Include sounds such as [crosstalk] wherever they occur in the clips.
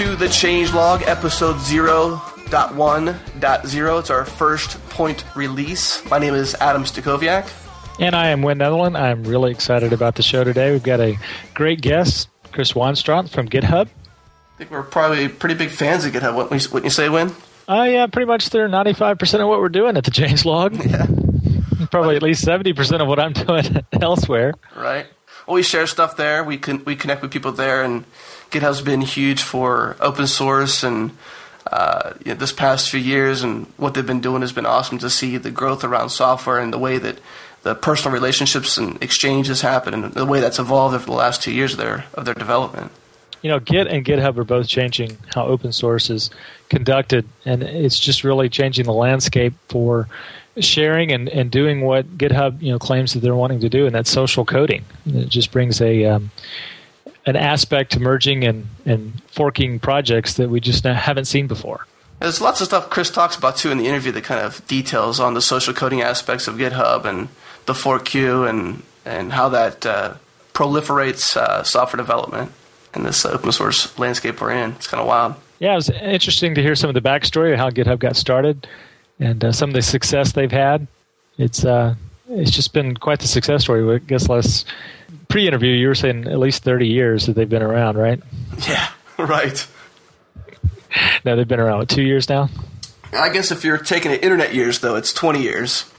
Hello and welcome to the Changelog, episode 0.1.0. It's our first point release. My name is Adam Stacoviak. And I am Wynn Netherland. I'm really excited about the show today. We've got a great guest, Chris Wanstrath from GitHub. I think we're probably pretty big fans of GitHub. Wouldn't you, wouldn't you say, Wynn? Oh, uh, yeah, pretty much they're 95% of what we're doing at the Changelog. [laughs] Yeah. probably at least 70% of what I'm doing [laughs] elsewhere. Right. Well, we share stuff there. We can we connect with people there, and GitHub's been huge for open source and uh, you know, this past few years, and what they've been doing has been awesome to see the growth around software and the way that the personal relationships and exchanges happen, and the way that's evolved over the last two years of their of their development. You know, Git and GitHub are both changing how open source is conducted, and it's just really changing the landscape for sharing and, and doing what GitHub you know claims that they're wanting to do, and that's social coding. It just brings a um, an aspect to merging and, and forking projects that we just haven't seen before. There's lots of stuff Chris talks about too in the interview that kind of details on the social coding aspects of GitHub and the fork queue and and how that uh, proliferates uh, software development in this open source landscape we're in. It's kind of wild. Yeah, it was interesting to hear some of the backstory of how GitHub got started and uh, some of the success they've had. It's uh, it's just been quite the success story. I guess last pre-interview, you were saying at least thirty years that they've been around, right? Yeah, [laughs] right. no, they've been around what, two years now. I guess if you're taking it internet years, though, it's twenty years.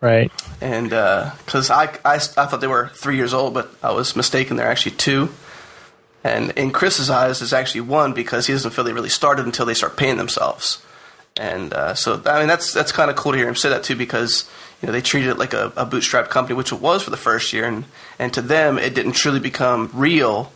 Right. And because uh, I, I, I thought they were three years old, but I was mistaken. They're actually two. And in Chris's eyes, it's actually one because he doesn't feel they really started until they start paying themselves. And uh, so, I mean, that's that's kind of cool to hear him say that too, because you know they treated it like a, a bootstrap company, which it was for the first year, and and to them, it didn't truly become real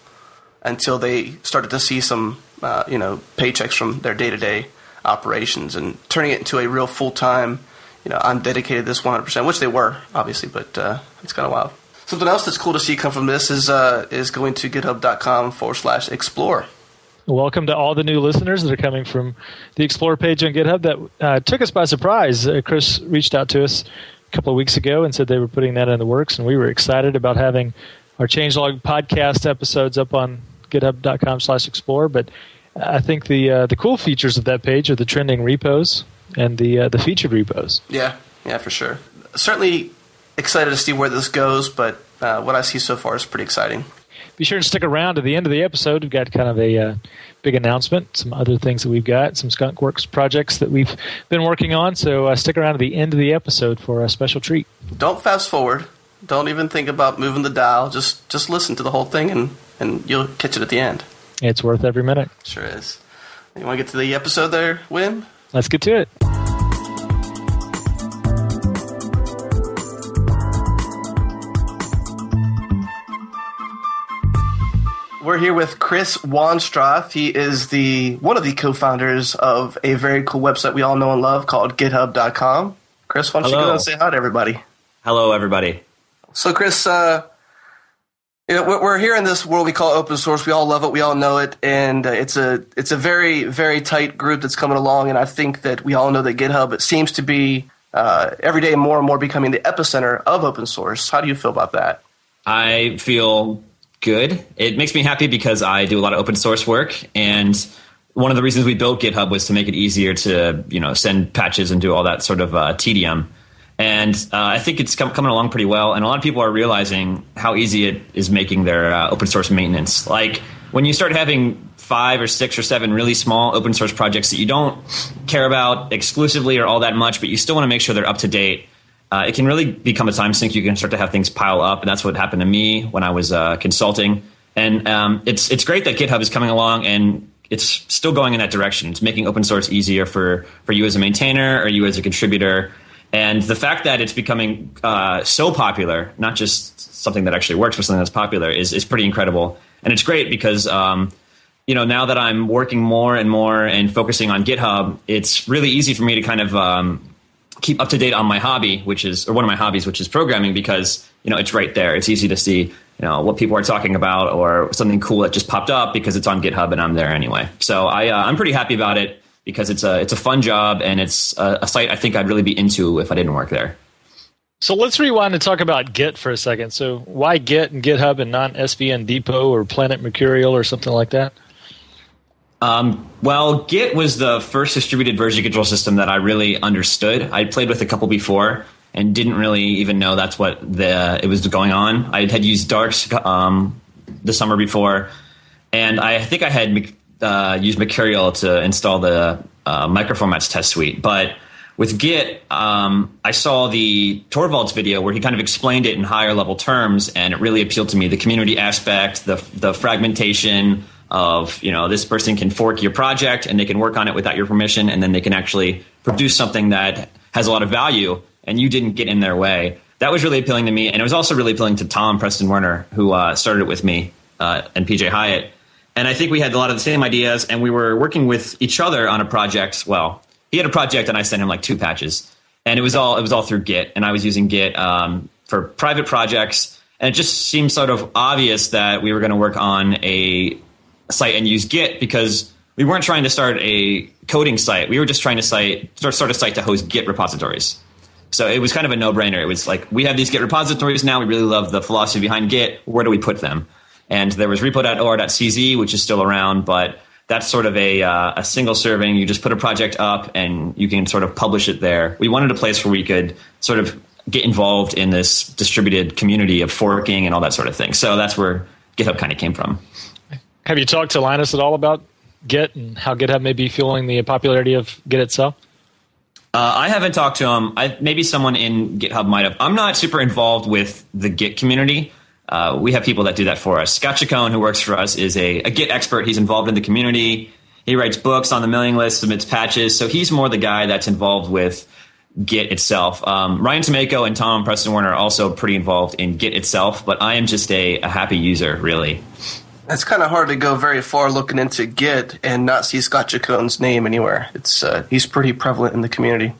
until they started to see some uh, you know paychecks from their day to day operations and turning it into a real full time. You know, I'm dedicated this 100%, which they were obviously, but uh, it's kind of wild. Something else that's cool to see come from this is uh, is going to github.com forward slash explore. Welcome to all the new listeners that are coming from the Explore page on GitHub. That uh, took us by surprise. Uh, Chris reached out to us couple of weeks ago and said they were putting that in the works, and we were excited about having our changelog podcast episodes up on github.com slash explore But I think the uh, the cool features of that page are the trending repos and the uh, the featured repos. Yeah, yeah, for sure. Certainly excited to see where this goes, but uh, what I see so far is pretty exciting be sure to stick around to the end of the episode. We've got kind of a uh, big announcement, some other things that we've got, some Skunkworks projects that we've been working on. So uh, stick around to the end of the episode for a special treat. Don't fast forward. Don't even think about moving the dial. Just just listen to the whole thing, and and you'll catch it at the end. It's worth every minute. Sure is. You want to get to the episode there, Wynn? Let's get to it. We're here with Chris Wanstrath. He is the one of the co-founders of a very cool website we all know and love called GitHub.com. Chris, why don't Hello. you go and say hi to everybody? Hello, everybody. So, Chris, uh, you know, we're here in this world we call open source. We all love it. We all know it, and uh, it's a it's a very very tight group that's coming along. And I think that we all know that GitHub it seems to be uh, every day more and more becoming the epicenter of open source. How do you feel about that? I feel good. It makes me happy because I do a lot of open source work and one of the reasons we built GitHub was to make it easier to, you know, send patches and do all that sort of uh, tedium. And uh, I think it's com- coming along pretty well. And a lot of people are realizing how easy it is making their uh, open source maintenance. Like when you start having five or six or seven really small open source projects that you don't care about exclusively or all that much, but you still want to make sure they're up to date uh, it can really become a time sink. You can start to have things pile up, and that's what happened to me when I was uh, consulting. And um, it's it's great that GitHub is coming along and it's still going in that direction. It's making open source easier for for you as a maintainer or you as a contributor. And the fact that it's becoming uh, so popular, not just something that actually works, but something that's popular, is is pretty incredible. And it's great because um, you know now that I'm working more and more and focusing on GitHub, it's really easy for me to kind of um, keep up to date on my hobby, which is or one of my hobbies, which is programming, because you know it's right there. It's easy to see you know what people are talking about or something cool that just popped up because it's on GitHub and I'm there anyway. So I uh, I'm pretty happy about it because it's a it's a fun job and it's a, a site I think I'd really be into if I didn't work there. So let's rewind and talk about Git for a second. So why Git and GitHub and not SVN Depot or Planet Mercurial or something like that? Um, well, Git was the first distributed version control system that I really understood. I played with a couple before and didn't really even know that's what the it was going on. I had used Darcs um, the summer before, and I think I had uh, used Mercurial to install the uh, microformats test suite, but with Git, um, I saw the Torvalds video where he kind of explained it in higher level terms, and it really appealed to me. The community aspect, the the fragmentation of you know this person can fork your project and they can work on it without your permission, and then they can actually produce something that has a lot of value, and you didn't get in their way. That was really appealing to me, and it was also really appealing to Tom Preston Werner, who uh, started it with me, uh, and PJ Hyett. And I think we had a lot of the same ideas, and we were working with each other on a project. Well, he had a project and I sent him like two patches, and it was all it was all through Git, and I was using Git um, for private projects, and it just seemed sort of obvious that we were going to work on a site and use Git because we weren't trying to start a coding site. We were just trying to site start, a site to host Git repositories. So it was kind of a no brainer. It was like we have these Git repositories now. We really love the philosophy behind Git. Where do we put them? And there was repo.or.cz, which is still around, but that's sort of a, uh, a single serving. You just put a project up and you can sort of publish it there. We wanted a place where we could sort of get involved in this distributed community of forking and all that sort of thing. So that's where GitHub kind of came from. Have you talked to Linus at all about Git and how GitHub may be fueling the popularity of Git itself? Uh, I haven't talked to him. I, maybe someone in GitHub might have. I'm not super involved with the Git community. Uh, we have people that do that for us. Scott Chacon, who works for us, is a, a Git expert. He's involved in the community. He writes books on the mailing list, submits patches. So he's more the guy that's involved with Git itself. Um, Ryan Tomayko and Tom Preston Werner are also pretty involved in Git itself, but I am just a, a happy user, really. It's kind of hard to go very far looking into Git and not see Scott Chacon's name anywhere. It's uh, he's pretty prevalent in the community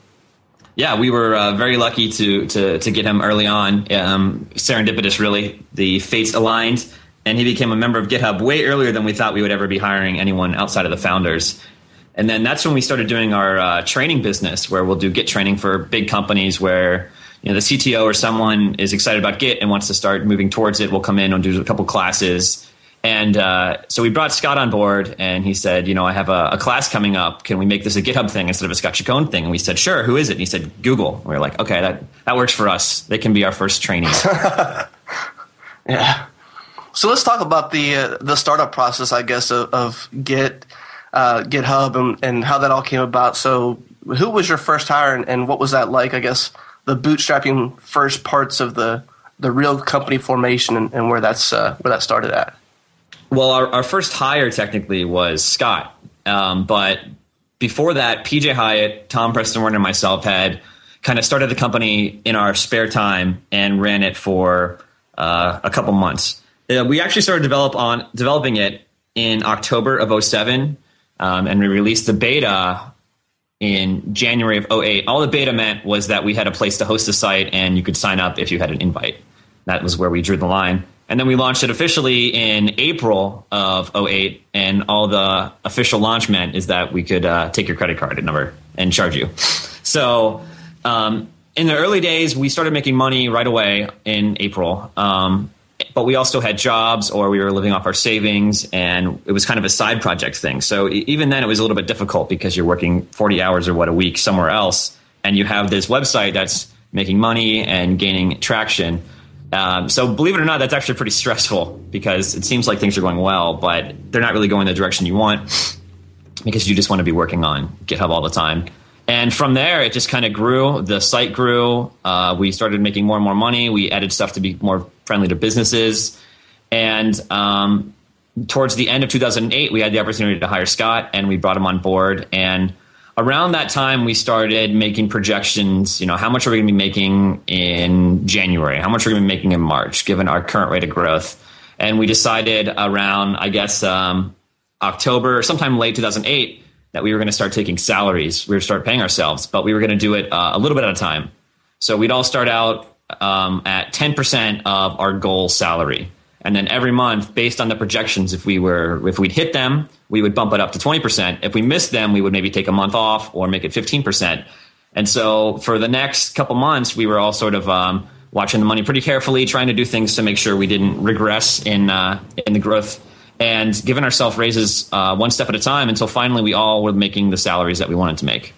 yeah, we were uh, very lucky to, to to get him early on. Um, serendipitous, really. The fates aligned, and he became a member of GitHub way earlier than we thought we would ever be hiring anyone outside of the founders. And then that's when we started doing our uh, training business, where we'll do Git training for big companies, where you know the CTO or someone is excited about Git and wants to start moving towards it. We'll come in and do a couple classes and uh, so we brought Scott on board, and he said, "You know, I have a, a, class coming up. Can we make this a GitHub thing instead of a Scott Chacon thing?" And we said, "Sure. Who is it?" And he said, "Google." And we were like, "Okay, that that works for us. They can be our first trainees." [laughs] yeah. So let's talk about the uh, the startup process, I guess, of, of Git, uh, GitHub, and, and how that all came about. So, who was your first hire, and, and what was that like? I guess the bootstrapping first parts of the the real company formation, and, and where that's uh, where that started at. Well, our, our first hire technically was Scott, um, but before that, PJ Hyett, Tom Preston Werner, and myself had kind of started the company in our spare time and ran it for uh, a couple months. Uh, we actually started develop on developing it in October of 07, um, and we released the beta in January of 08. All the beta meant was that we had a place to host the site and you could sign up if you had an invite. That was where we drew the line. And then we launched it officially in April of 08. And all the official launch meant is that we could uh, take your credit card number and charge you. So um, in the early days, we started making money right away in April. Um, but we also had jobs or we were living off our savings and it was kind of a side project thing. So even then it was a little bit difficult because you're working 40 hours or what a week somewhere else and you have this website that's making money and gaining traction um, so believe it or not, that's actually pretty stressful because it seems like things are going well, but they're not really going the direction you want because you just want to be working on GitHub all the time. And from there, it just kind of grew. The site grew. Uh, we started making more and more money. We added stuff to be more friendly to businesses. And um, towards the end of 2008, we had the opportunity to hire Scott, and we brought him on board. And around that time we started making projections you know how much are we going to be making in january? How much are we going to be making in march given our current rate of growth? And we decided around i guess um, october sometime late 2008 that we were going to start taking salaries. We were start paying ourselves but we were going to do it uh, a little bit at a time. So we'd all start out um, at 10% of our goal salary and then every month based on the projections if we were if we'd hit them we would bump it up to 20% if we missed them we would maybe take a month off or make it 15% and so for the next couple months we were all sort of um, watching the money pretty carefully trying to do things to make sure we didn't regress in uh, in the growth. And giving ourselves raises uh, one step at a time until finally we all were making the salaries that we wanted to make.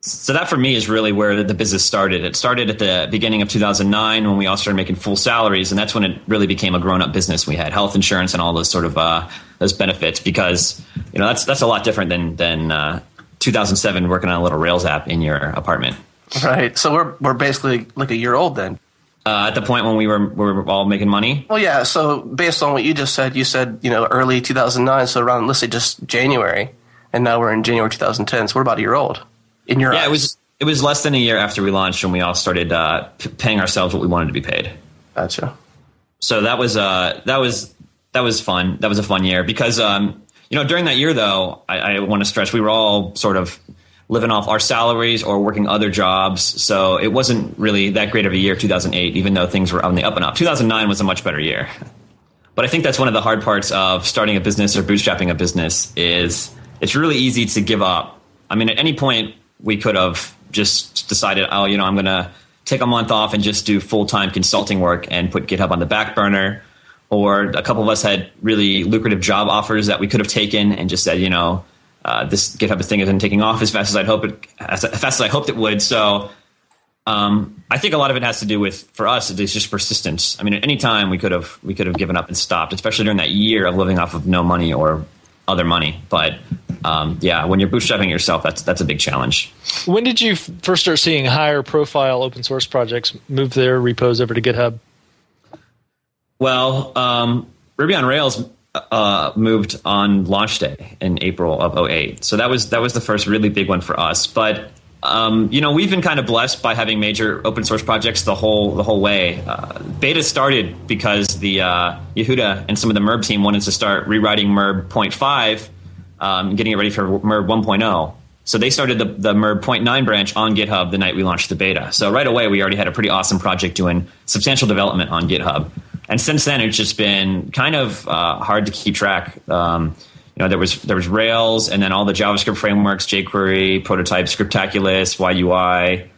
So that for me is really where the business started. It started at the beginning of 2009 when we all started making full salaries, and that's when it really became a grown-up business. We had health insurance and all those sort of uh, those benefits because you know that's that's a lot different than than uh, 2007 working on a little Rails app in your apartment. Right. So we're we're basically like a year old then. Uh, at the point when we were we were all making money. Well, yeah. So based on what you just said, you said you know early 2009, so around let's say just January, and now we're in January 2010. So we're about a year old in your yeah, eyes. it was it was less than a year after we launched when we all started uh, p- paying ourselves what we wanted to be paid. Gotcha. So that was uh, that was that was fun. That was a fun year because um, you know during that year though, I, I want to stress we were all sort of living off our salaries or working other jobs. So it wasn't really that great of a year, 2008, even though things were on the up and up. 2009 was a much better year. But I think that's one of the hard parts of starting a business or bootstrapping a business is it's really easy to give up. I mean, at any point we could have just decided, oh, you know, I'm going to take a month off and just do full time consulting work and put GitHub on the back burner. Or a couple of us had really lucrative job offers that we could have taken and just said, you know, uh, this GitHub thing isn't taking off as fast as I'd hope it, as fast as I hoped it would. So um, I think a lot of it has to do with for us it's just persistence. I mean, at any time we could have we could have given up and stopped, especially during that year of living off of no money or other money. But um, yeah, when you're bootstrapping yourself, that's that's a big challenge. When did you f- first start seeing higher profile open source projects move their repos over to GitHub? Well, um, Ruby on Rails uh, moved on launch day in April of 08. So that was that was the first really big one for us. But um, you know, we've been kind of blessed by having major open source projects the whole the whole way. Uh, beta started because the uh, Yehuda and some of the MERB team wanted to start rewriting MERB 0.5, um, getting it ready for MERB 1.0. So they started the, the MERB 0.9 branch on GitHub the night we launched the beta. So right away, we already had a pretty awesome project doing substantial development on GitHub. And since then, it's just been kind of uh, hard to keep track. Um, you know, there was there was Rails, and then all the JavaScript frameworks, jQuery, Prototype, Scriptaculous, YUI,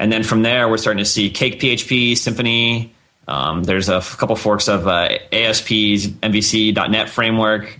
and then from there, we're starting to see Cake PHP, Symfony. Um, there's a couple forks of uh, ASP's MVC.NET framework.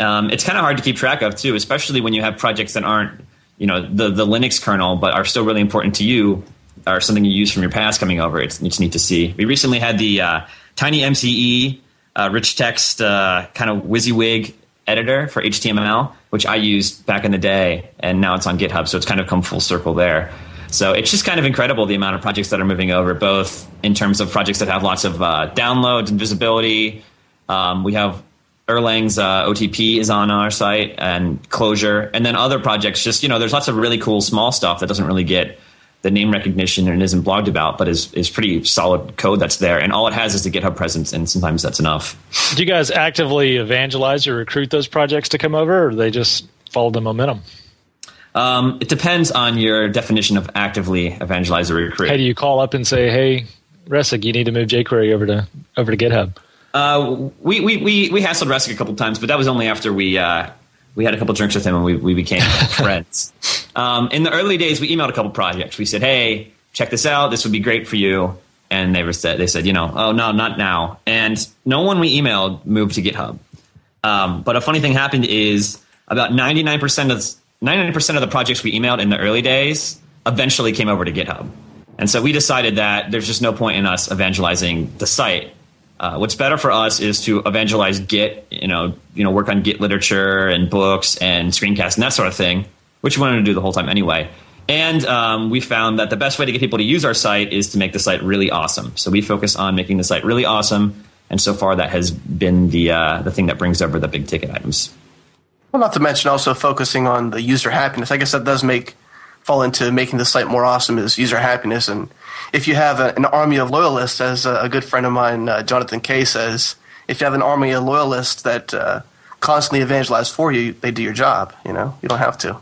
Um, it's kind of hard to keep track of too, especially when you have projects that aren't, you know, the the Linux kernel, but are still really important to you, or something you use from your past coming over. It's, it's neat to see. We recently had the uh, Tiny MCE uh, rich text uh, kind of WYSIWYG editor for HTML, which I used back in the day, and now it's on GitHub, so it's kind of come full circle there. So it's just kind of incredible the amount of projects that are moving over, both in terms of projects that have lots of uh, downloads and visibility. Um, we have Erlang's uh, OTP is on our site and Clojure, and then other projects. Just you know, there's lots of really cool small stuff that doesn't really get the name recognition and isn't blogged about, but is is pretty solid code that's there, and all it has is the GitHub presence, and sometimes that's enough. Do you guys actively evangelize or recruit those projects to come over, or do they just follow the momentum? Um, it depends on your definition of actively evangelize or recruit. Hey, do you call up and say, "Hey, Resig, you need to move jQuery over to over to GitHub"? Uh, we, we, we, we hassled Resig a couple times, but that was only after we uh, we had a couple drinks with him and we, we became [laughs] friends. Um, in the early days, we emailed a couple projects. We said, "Hey, check this out. This would be great for you." And they were said, they said, you know, oh no, not now. And no one we emailed moved to GitHub. Um, but a funny thing happened is about ninety nine percent of ninety nine percent of the projects we emailed in the early days eventually came over to GitHub. And so we decided that there's just no point in us evangelizing the site. Uh, what's better for us is to evangelize Git, you know, you know, work on Git literature and books and screencasts and that sort of thing, which we wanted to do the whole time anyway. And um, we found that the best way to get people to use our site is to make the site really awesome. So we focus on making the site really awesome, and so far that has been the uh, the thing that brings over the big ticket items. Well, not to mention also focusing on the user happiness. I guess that does make fall into making the site more awesome is user happiness. And if you have a, an army of loyalists, as a, good friend of mine, uh, Jonathan Kay, says, if you have an army of loyalists that uh, constantly evangelize for you, they do your job. You know, you don't have to.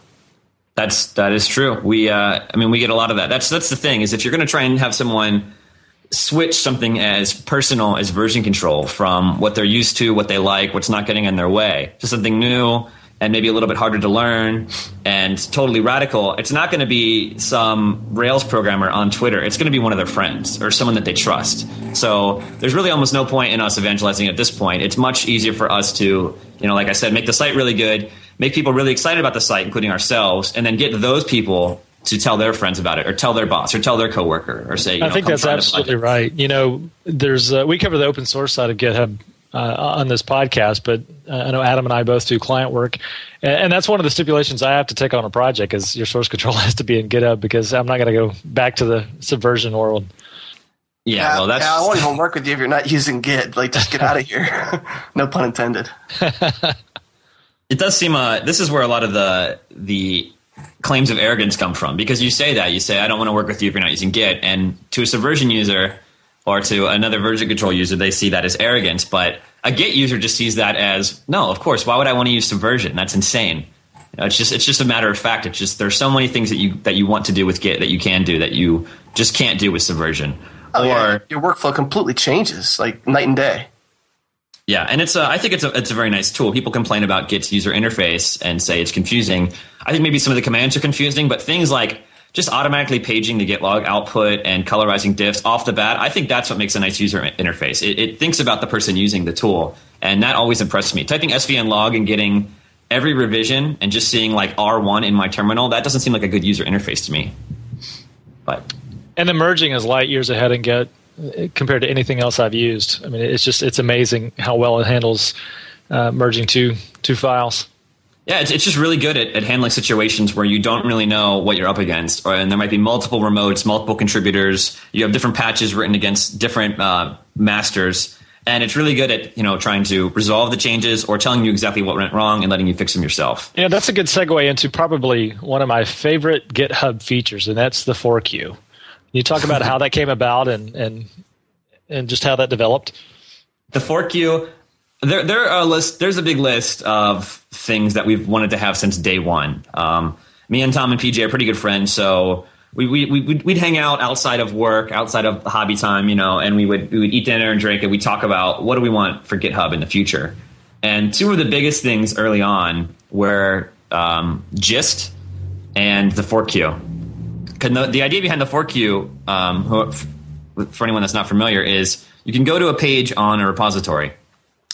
That's that is true. We, uh, I mean, we get a lot of that. That's that's the thing is if you're going to try and have someone switch something as personal as version control from what they're used to, what they like, what's not getting in their way, to something new and maybe a little bit harder to learn and totally radical, it's not going to be some Rails programmer on Twitter. It's going to be one of their friends or someone that they trust. So there's really almost no point in us evangelizing at this point. It's much easier for us to, you know, like I said, make the site really good, make people really excited about the site, including ourselves, and then get those people to tell their friends about it or tell their boss or tell their coworker or say, I know, think that's absolutely right. You know, there's, uh, we cover the open source side of GitHub uh, on this podcast, but I know Adam and I both do client work, and, and, that's one of the stipulations I have to take on a project is your source control [laughs] has to be in GitHub because I'm not going to go back to the subversion world. Yeah, yeah, well, that's. Yeah, I won't even [laughs] work with you if you're not using Git. Like, just get out of here. [laughs] no pun intended. it does seem. Uh, this is where a lot of the the claims of arrogance come from because you say that you say I don't want to work with you if you're not using Git, and to a subversion user or to another version control user, they see that as arrogance. But a Git user just sees that as no, of course. Why would I want to use Subversion? That's insane. You know, it's just it's just a matter of fact. It's just there's so many things that you that you want to do with Git that you can do that you just can't do with Subversion. Oh, or yeah. your workflow completely changes like night and day. Yeah, and it's a, I think it's a it's a very nice tool. People complain about Git's user interface and say it's confusing. I think maybe some of the commands are confusing, but things like just automatically paging the git log output and colorizing diffs off the bat, I think that's what makes a nice user interface. It, it thinks about the person using the tool, and that always impressed me. Typing svn log and getting every revision and just seeing like R1 in my terminal, that doesn't seem like a good user interface to me. But and the merging is light years ahead in Git compared to anything else I've used. I mean, it's just it's amazing how well it handles uh, merging two two files. Yeah, it's, it's just really good at, at handling situations where you don't really know what you're up against, or, and there might be multiple remotes, multiple contributors. You have different patches written against different uh, masters, and it's really good at you know trying to resolve the changes or telling you exactly what went wrong and letting you fix them yourself. Yeah, that's a good segue into probably one of my favorite GitHub features, and that's the fork queue. You talk about how [laughs] that came about and and and just how that developed. The fork queue there, there are a list. There's a big list of things that we've wanted to have since day one. Um, me and Tom and PJ are pretty good friends, so we, we, we we'd hang out outside of work, outside of hobby time, you know, and we would we would eat dinner and drink, and we talk about what do we want for GitHub in the future. And two of the biggest things early on were um, Gist and the fork queue. The, the idea behind the fork queue, um, for anyone that's not familiar, is you can go to a page on a repository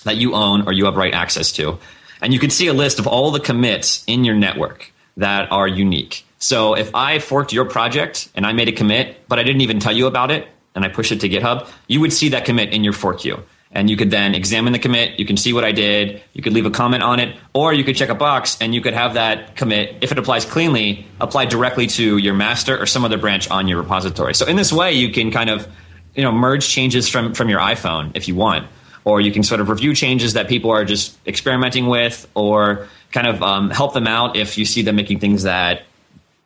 that you own or you have right access to. And you can see a list of all the commits in your network that are unique. So if I forked your project and I made a commit, but I didn't even tell you about it, and I push it to GitHub, you would see that commit in your fork queue. And you could then examine the commit, you can see what I did, you could leave a comment on it, or you could check a box and you could have that commit, if it applies cleanly, apply directly to your master or some other branch on your repository. So in this way, you can kind of you know merge changes from, from your iPhone if you want or you can sort of review changes that people are just experimenting with, or kind of um, help them out if you see them making things that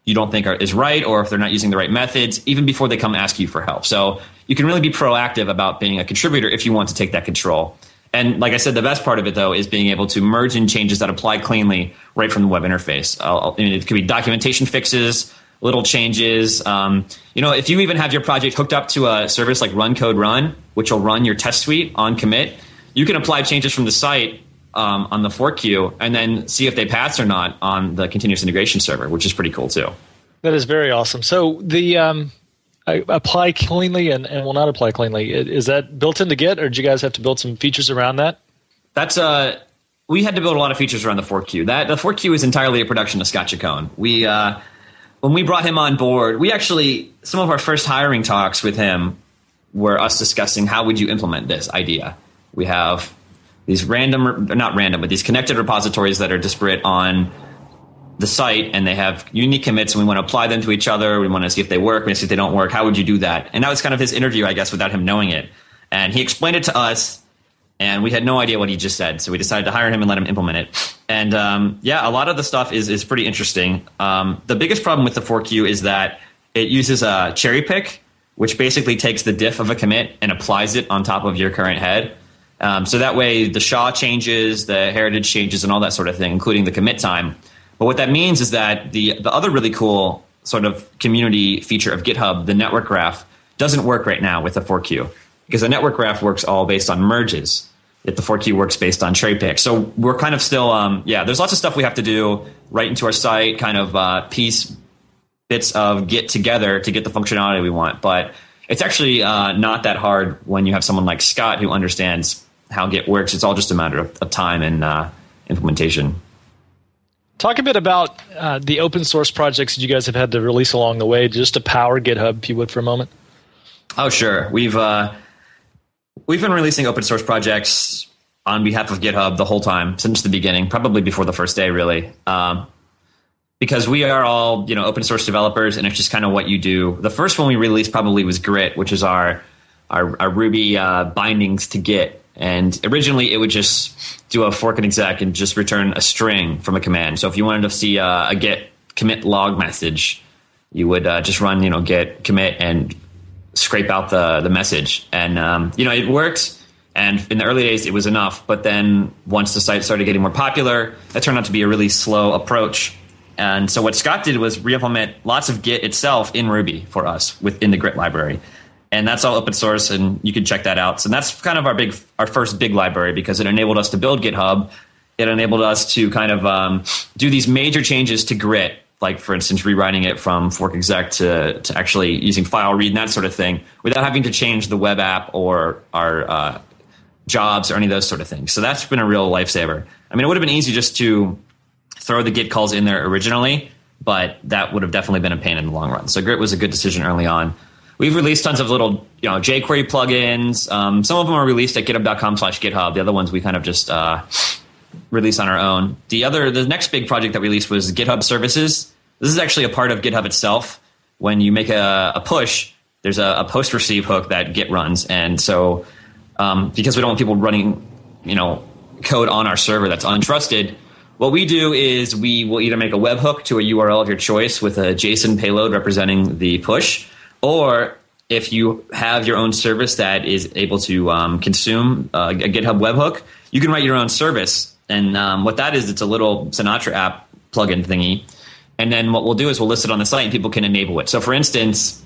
you don't think are, is right, or if they're not using the right methods, even before they come ask you for help. So you can really be proactive about being a contributor if you want to take that control. And like I said, the best part of it though is being able to merge in changes that apply cleanly right from the web interface. I mean, it could be documentation fixes, little changes. Um, you know, if you even have your project hooked up to a service like Run Code Run, which will run your test suite on commit, you can apply changes from the site um, on the fork queue and then see if they pass or not on the continuous integration server, which is pretty cool too. That is very awesome. So the um, apply cleanly and, and will not apply cleanly is that built into Git, or did you guys have to build some features around that? That's uh, we had to build a lot of features around the fork queue. That the fork queue is entirely a production of Scott Chacon. We uh, when we brought him on board, we actually some of our first hiring talks with him were us discussing how would you implement this idea. We have these random, not random, but these connected repositories that are disparate on the site, and they have unique commits, and we want to apply them to each other. We want to see if they work. We want to see if they don't work. How would you do that? And that was kind of his interview, I guess, without him knowing it. And he explained it to us and we had no idea what he just said. So we decided to hire him and let him implement it. And um, yeah, a lot of the stuff is is pretty interesting. Um, the biggest problem with the fork queue is that it uses a cherry pick, which basically takes the diff of a commit and applies it on top of your current head. Um, so that way, the SHA changes, the heritage changes, and all that sort of thing, including the commit time. But what that means is that the the other really cool sort of community feature of GitHub, the network graph, doesn't work right now with the fork queue because the network graph works all based on merges, If the fork queue works based on cherry pick. So we're kind of still, um, yeah. There's lots of stuff we have to do right into our site, kind of uh, piece bits of Git together to get the functionality we want. But it's actually uh, not that hard when you have someone like Scott who understands how Git works. It's all just a matter of, of time and uh, implementation. Talk a bit about uh, the open source projects that you guys have had to release along the way, just to power GitHub, if you would, for a moment. Oh, sure. We've uh, we've been releasing open source projects on behalf of GitHub the whole time since the beginning, probably before the first day, really. Um, because we are all you know open source developers, and it's just kind of what you do. The first one we released probably was Grit, which is our our, our Ruby uh, bindings to Git. And originally, it would just do a fork and exec and just return a string from a command. So if you wanted to see a, a Git commit log message, you would uh, just run you know Git commit and scrape out the the message. And um, you know it worked. And in the early days, it was enough. But then once the site started getting more popular, that turned out to be a really slow approach and so what Scott did was re-implement lots of Git itself in Ruby for us within the Grit library. And that's all open source, and you can check that out. So that's kind of our big, our first big library because it enabled us to build GitHub. It enabled us to kind of um, do these major changes to Grit, like for instance, rewriting it from fork exec to, to actually using file read and that sort of thing, without having to change the web app or our uh, jobs or any of those sort of things. So that's been a real lifesaver. I mean, it would have been easy just to throw the Git calls in there originally, but that would have definitely been a pain in the long run. So Grit was a good decision early on. We've released tons of little, you know, jQuery plugins. Um, some of them are released at github.com slash GitHub. The other ones we kind of just uh, release on our own. The other, the next big project that we released was GitHub Services. This is actually a part of GitHub itself. When you make a, a push, there's a, a, post receive hook that Git runs, and so um, because we don't want people running, you know, code on our server that's untrusted, what we do is we will either make a webhook to a URL of your choice with a JSON payload representing the push, or if you have your own service that is able to um, consume uh, a GitHub webhook, you can write your own service. And um, what that is, it's a little Sinatra app plugin thingy. And then what we'll do is we'll list it on the site and people can enable it. So, for instance,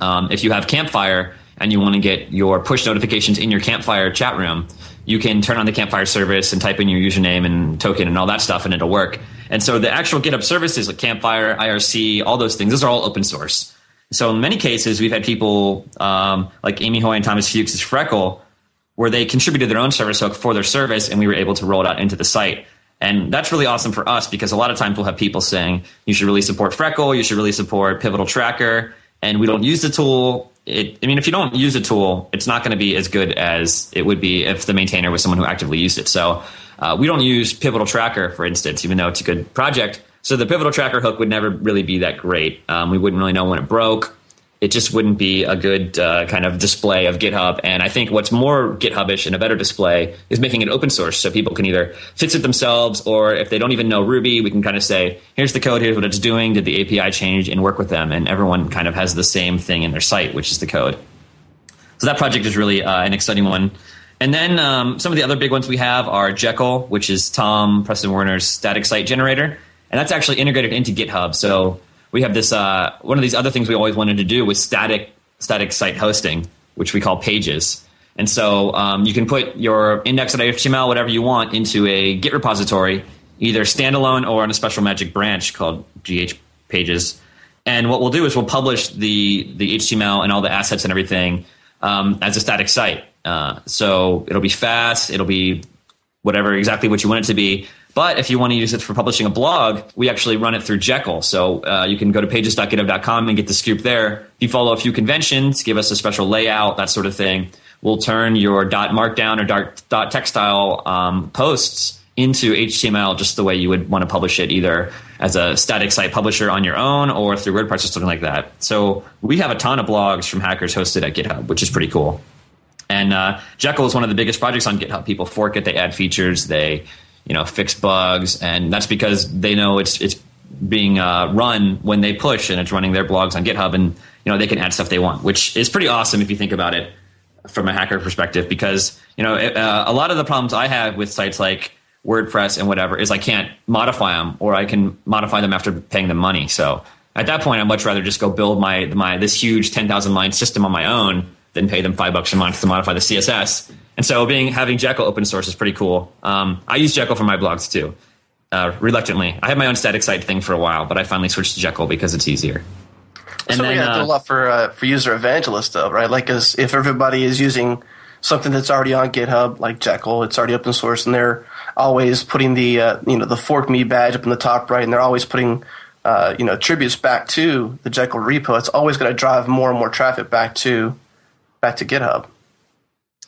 um, if you have Campfire and you want to get your push notifications in your Campfire chat room, you can turn on the Campfire service and type in your username and token and all that stuff, and it'll work. And so the actual GitHub services like Campfire, IRC, all those things, those are all open source. So in many cases, we've had people um, like Amy Hoy and Thomas Fuchs' Freckle, where they contributed their own service hook for their service, and we were able to roll it out into the site. And that's really awesome for us because a lot of times we'll have people saying, you should really support Freckle, you should really support Pivotal Tracker, and we don't use the tool it, I mean, if you don't use a tool, it's not going to be as good as it would be if the maintainer was someone who actively used it. So uh, we don't use Pivotal Tracker, for instance, even though it's a good project. So the Pivotal Tracker hook would never really be that great. Um, we wouldn't really know when it broke it just wouldn't be a good uh, kind of display of GitHub. And I think what's more GitHubish and a better display is making it open source, so people can either fix it themselves, or if they don't even know Ruby, we can kind of say, "Here's the code. Here's what it's doing. Did the API change?" and work with them. And everyone kind of has the same thing in their site, which is the code. So that project is really uh, an exciting one. And then um, some of the other big ones we have are Jekyll, which is Tom Preston Werner's static site generator, and that's actually integrated into GitHub. So we have this uh, one of these other things we always wanted to do was static static site hosting, which we call pages. And so um, you can put your index.html, whatever you want, into a Git repository, either standalone or on a special magic branch called GH pages. And what we'll do is we'll publish the the HTML and all the assets and everything um, as a static site. Uh, so it'll be fast. It'll be whatever exactly what you want it to be. But if you want to use it for publishing a blog, we actually run it through Jekyll. So uh, you can go to pages.github.com and get the scoop there. If you follow a few conventions, give us a special layout, that sort of thing, we'll turn your dot markdown or dot, dot text style um, posts into HTML just the way you would want to publish it, either as a static site publisher on your own or through WordPress or something like that. So we have a ton of blogs from hackers hosted at GitHub, which is pretty cool. And uh, Jekyll is one of the biggest projects on GitHub. People fork it, they add features, they you know fix bugs, and that's because they know it's it's being uh, run when they push and it's running their blogs on GitHub, and you know they can add stuff they want, which is pretty awesome if you think about it from a hacker perspective. Because you know it, uh, a lot of the problems I have with sites like WordPress and whatever is I can't modify them, or I can modify them after paying them money. So at that point, I'd much rather just go build my my this huge ten thousand line system on my own than pay them five bucks a month to modify the CSS And so being having Jekyll open source is pretty cool. Um, I use Jekyll for my blogs too, uh, reluctantly. I had my own static site thing for a while, but I finally switched to Jekyll because it's easier. And so then, we have to do a uh, lot for uh, for user evangelists, though, right? Like, as if everybody is using something that's already on GitHub, like Jekyll, it's already open source, and they're always putting the uh, you know the fork me badge up in the top right, and they're always putting uh, you know attributes back to the Jekyll repo. It's always going to drive more and more traffic back to back to GitHub.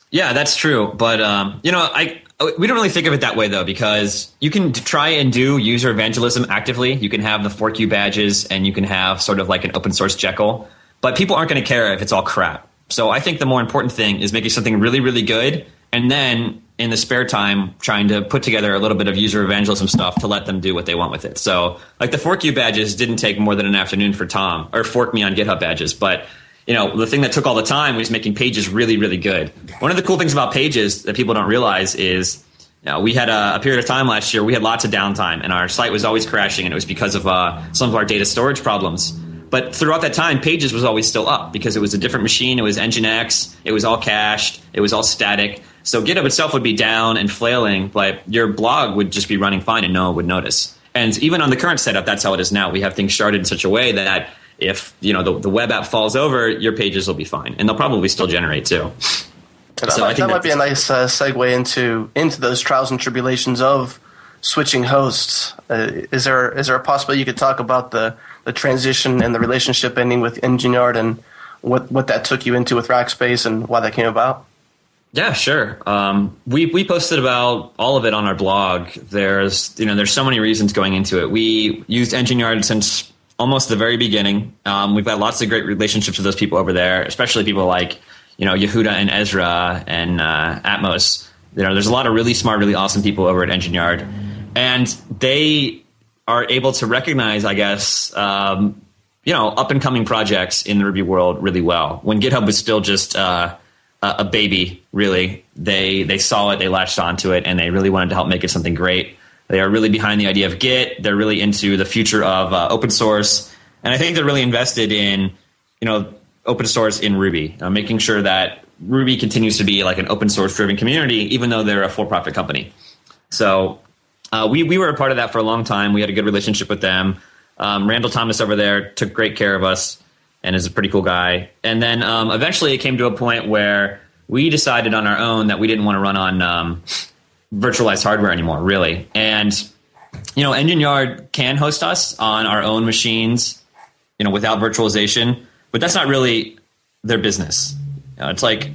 Yeah, that's true. But um, you know, I we don't really think of it that way though, because you can try and do user evangelism actively. You can have the fork you badges, and you can have sort of like an open source Jekyll. But people aren't going to care if it's all crap. So I think the more important thing is making something really, really good, and then in the spare time trying to put together a little bit of user evangelism stuff to let them do what they want with it. So like the fork you badges didn't take more than an afternoon for Tom or fork me on GitHub badges, but you know, the thing that took all the time was making pages really, really good. One of the cool things about pages that people don't realize is, you know, we had a, a period of time last year, we had lots of downtime and our site was always crashing and it was because of uh, some of our data storage problems. But throughout that time, Pages was always still up because it was a different machine. It was Nginx. It was all cached. It was all static. So GitHub itself would be down and flailing, but your blog would just be running fine and no one would notice. And even on the current setup, that's how it is now. We have things sharded in such a way that if you know the, the web app falls over, your pages will be fine, and they'll probably still generate too. That, so might, that might be a nice uh, segue into into those trials and tribulations of switching hosts. Uh, is there is there a possibility you could talk about the the transition and the relationship ending with EngineYard and what what that took you into with Rackspace and why that came about? Yeah, sure. Um, we we posted about all of it on our blog. There's you know there's so many reasons going into it. We used EngineYard since almost the very beginning. Um, we've got lots of great relationships with those people over there, especially people like you know Yehuda and Ezra and uh, Atmos. You know, there's a lot of really smart, really awesome people over at EngineYard, and they are able to recognize, I guess, um, you know, up and coming projects in the Ruby world really well. When GitHub was still just uh, a baby, really, they they saw it, they latched onto it, and they really wanted to help make it something great. They are really behind the idea of Git. They're really into the future of uh, open source, and I think they're really invested in you know open source in Ruby, uh, making sure that Ruby continues to be like an open source driven community, even though they're a for profit company. So uh, we we were a part of that for a long time. We had a good relationship with them. Um, Randall Thomas over there took great care of us and is a pretty cool guy. And then um, eventually it came to a point where we decided on our own that we didn't want to run on um, virtualized hardware anymore, really. And you know, Engine Yard can host us on our own machines, you know, without virtualization, but that's not really their business. You know, it's like,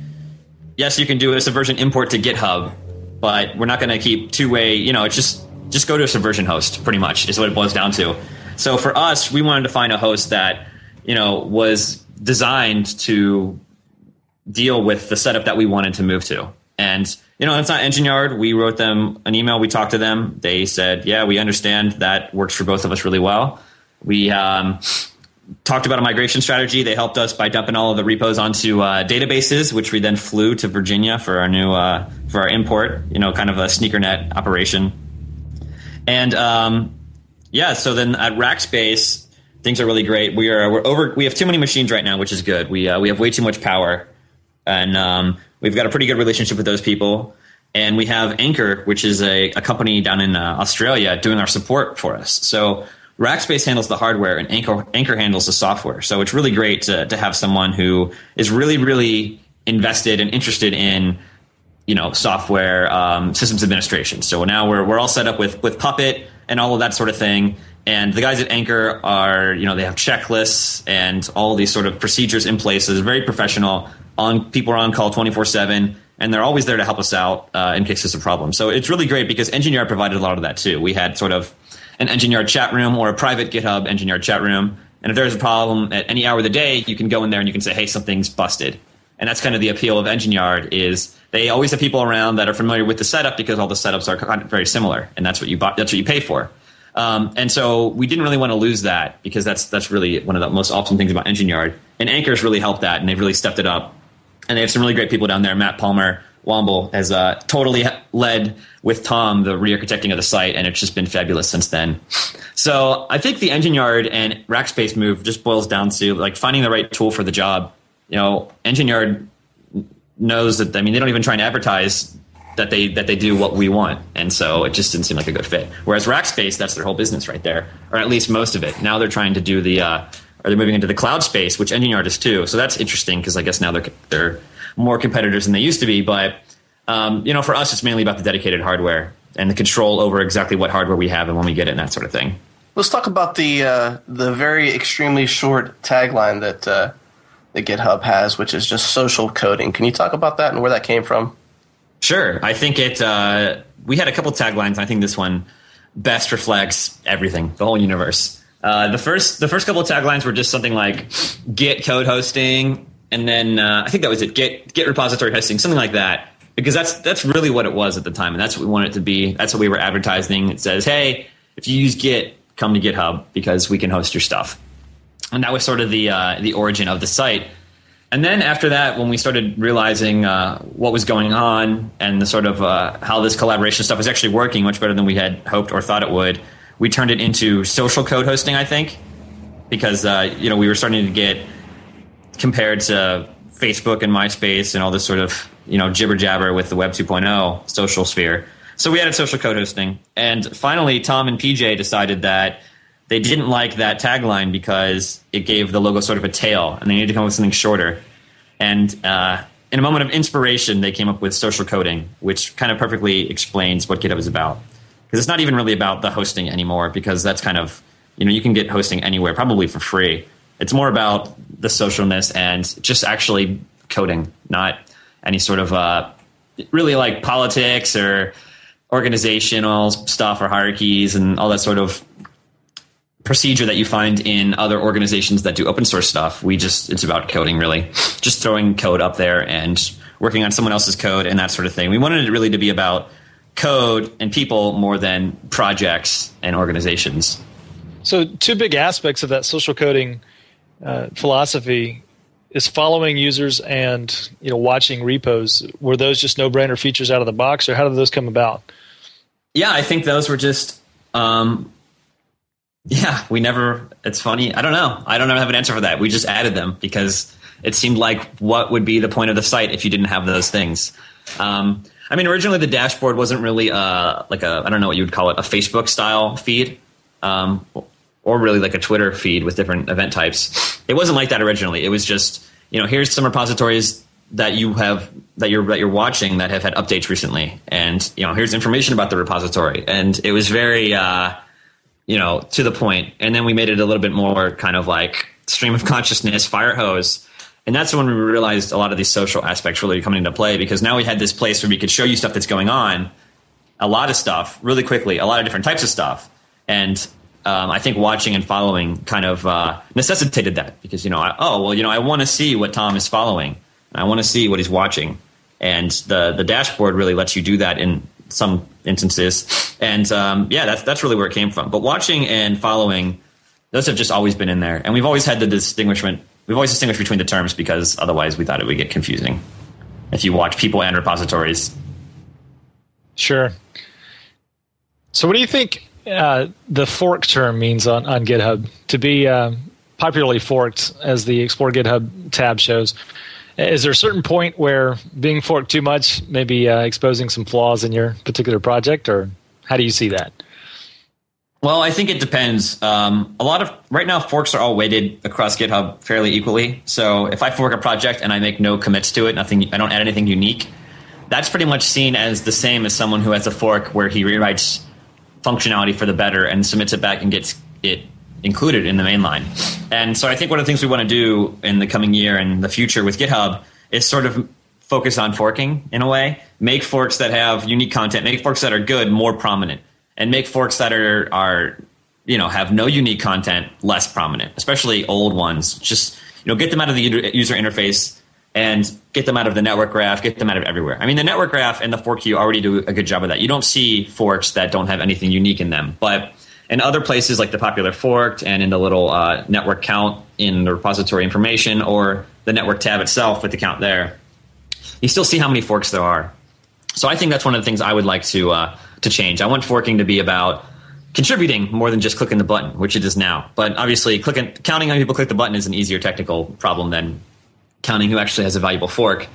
yes, you can do a subversion import to GitHub, but we're not going to keep two way. You know, it's just just go to a subversion host. Pretty much is what it boils down to. So for us, we wanted to find a host that you know was designed to deal with the setup that we wanted to move to. And you know, it's not Engine Yard. We wrote them an email. We talked to them. They said, "Yeah, we understand that works for both of us really well." We um, talked about a migration strategy. They helped us by dumping all of the repos onto uh, databases, which we then flew to Virginia for our new uh, for our import. You know, kind of a sneaker net operation. And um, yeah, so then at Rackspace, things are really great. We are we're over. We have too many machines right now, which is good. We uh, we have way too much power, and um, we've got a pretty good relationship with those people. And we have Anchor, which is a, a company down in uh, Australia, doing our support for us. So Rackspace handles the hardware and Anchor, Anchor handles the software. So it's really great to, to have someone who is really, really invested and interested in you know software um, systems administration. So now we're we're all set up with with Puppet and all of that sort of thing. And the guys at Anchor are you know they have checklists and all these sort of procedures in place. It's very professional. On people are on call twenty four seven. And they're always there to help us out uh, in case there's a problem. So it's really great because EngineYard provided a lot of that too. We had sort of an EngineYard chat room or a private GitHub EngineYard chat room. And if there's a problem at any hour of the day, you can go in there and you can say, hey, something's busted. And that's kind of the appeal of engine yard is they always have people around that are familiar with the setup because all the setups are very similar, and that's what you that's what you pay for. Um, and so we didn't really want to lose that because that's that's really one of the most awesome things about engine yard And Anchor's really helped that, and they've really stepped it up. And they have some really great people down there. Matt Palmer, Womble has uh, totally led with Tom the re-architecting of the site, and it's just been fabulous since then. So I think the engine yard and Rackspace move just boils down to like finding the right tool for the job. You know, EngineYard knows that I mean they don't even try and advertise that they that they do what we want, and so it just didn't seem like a good fit. Whereas Rackspace, that's their whole business right there, or at least most of it. Now they're trying to do the uh, or they're moving into the cloud space, which Engine Yard is too. So that's interesting because I guess now they're they're more competitors than they used to be. But um, you know, for us, it's mainly about the dedicated hardware and the control over exactly what hardware we have and when we get it and that sort of thing. Let's talk about the uh, the very extremely short tagline that uh, the GitHub has, which is just social coding. Can you talk about that and where that came from? Sure. I think it. Uh, we had a couple taglines. I think this one best reflects everything, the whole universe. Uh, the first, the first couple of taglines were just something like Git code hosting, and then uh, I think that was it. Git Git repository hosting, something like that. Because that's that's really what it was at the time, and that's what we wanted it to be. That's what we were advertising. It says, "Hey, if you use Git, come to GitHub because we can host your stuff." And that was sort of the uh, the origin of the site. And then after that, when we started realizing uh, what was going on and the sort of uh, how this collaboration stuff was actually working much better than we had hoped or thought it would, we turned it into social code hosting. I think because uh, you know we were starting to get compared to Facebook and MySpace and all this sort of you know jibber jabber with the Web 2.0 social sphere. So we added social code hosting, and finally, Tom and PJ decided that they didn't like that tagline because it gave the logo sort of a tail, and they needed to come up with something shorter. And uh, in a moment of inspiration, they came up with social coding, which kind of perfectly explains what GitHub is about. Because it's not even really about the hosting anymore, because that's kind of you know you can get hosting anywhere, probably for free. It's more about the socialness and just actually coding, not any sort of uh, really like politics or organizational stuff or hierarchies and all that sort of procedure that you find in other organizations that do open source stuff. We just it's about coding really, just throwing code up there and working on someone else's code and that sort of thing. We wanted it really to be about code and people more than projects and organizations. So, two big aspects of that social coding uh, philosophy is following users and you know watching repos. Were those just no brainer features out of the box, or how did those come about? Yeah, I think those were just. Um, yeah, we never. It's funny. I don't know. I don't have an answer for that. We just added them because it seemed like what would be the point of the site if you didn't have those things. Um, I mean, originally the dashboard wasn't really uh, like a I don't know what you would call it a Facebook style feed. Um, or really like a Twitter feed with different event types. It wasn't like that originally. It was just, you know, here's some repositories that you have that you're that you're watching that have had updates recently, and you know, here's information about the repository. And it was very, uh, you know, to the point. And then we made it a little bit more kind of like stream of consciousness, fire hose. And that's when we realized a lot of these social aspects really coming into play because now we had this place where we could show you stuff that's going on, a lot of stuff really quickly, a lot of different types of stuff. And um, I think watching and following kind of uh, necessitated that because you know, I, oh well, you know, I want to see what Tom is following. I want to see what he's watching, and the the dashboard really lets you do that in some instances. And um, yeah, that's that's really where it came from. But watching and following, those have just always been in there, and we've always had the distinguishment. We've always distinguished between the terms because otherwise we thought it would get confusing if you watch people and repositories. Sure. So, what do you think uh, the fork term means on, on GitHub to be uh, popularly forked, as the Explore GitHub tab shows. Is there a certain point where being forked too much maybe uh, exposing some flaws in your particular project, or how do you see that? Well, I think it depends. Um, a lot of right now, forks are all weighted across GitHub fairly equally. So if I fork a project and I make no commits to it, nothing, I don't add anything unique. That's pretty much seen as the same as someone who has a fork where he rewrites functionality for the better and submits it back and gets it included in the mainline. And so I think one of the things we want to do in the coming year and the future with GitHub is sort of focus on forking in a way, make forks that have unique content, make forks that are good more prominent, and make forks that are are you know have no unique content less prominent, especially old ones. Just you know get them out of the user interface and get them out of the network graph, get them out of everywhere. I mean, the network graph and the fork queue already do a good job of that. You don't see forks that don't have anything unique in them, but in other places like the popular forked and in the little uh, network count in the repository information or the network tab itself with the count there, you still see how many forks there are. So I think that's one of the things I would like to uh, to change. I want forking to be about contributing more than just clicking the button, which it is now. But obviously, clicking, counting how people click the button is an easier technical problem than counting who actually has a valuable fork.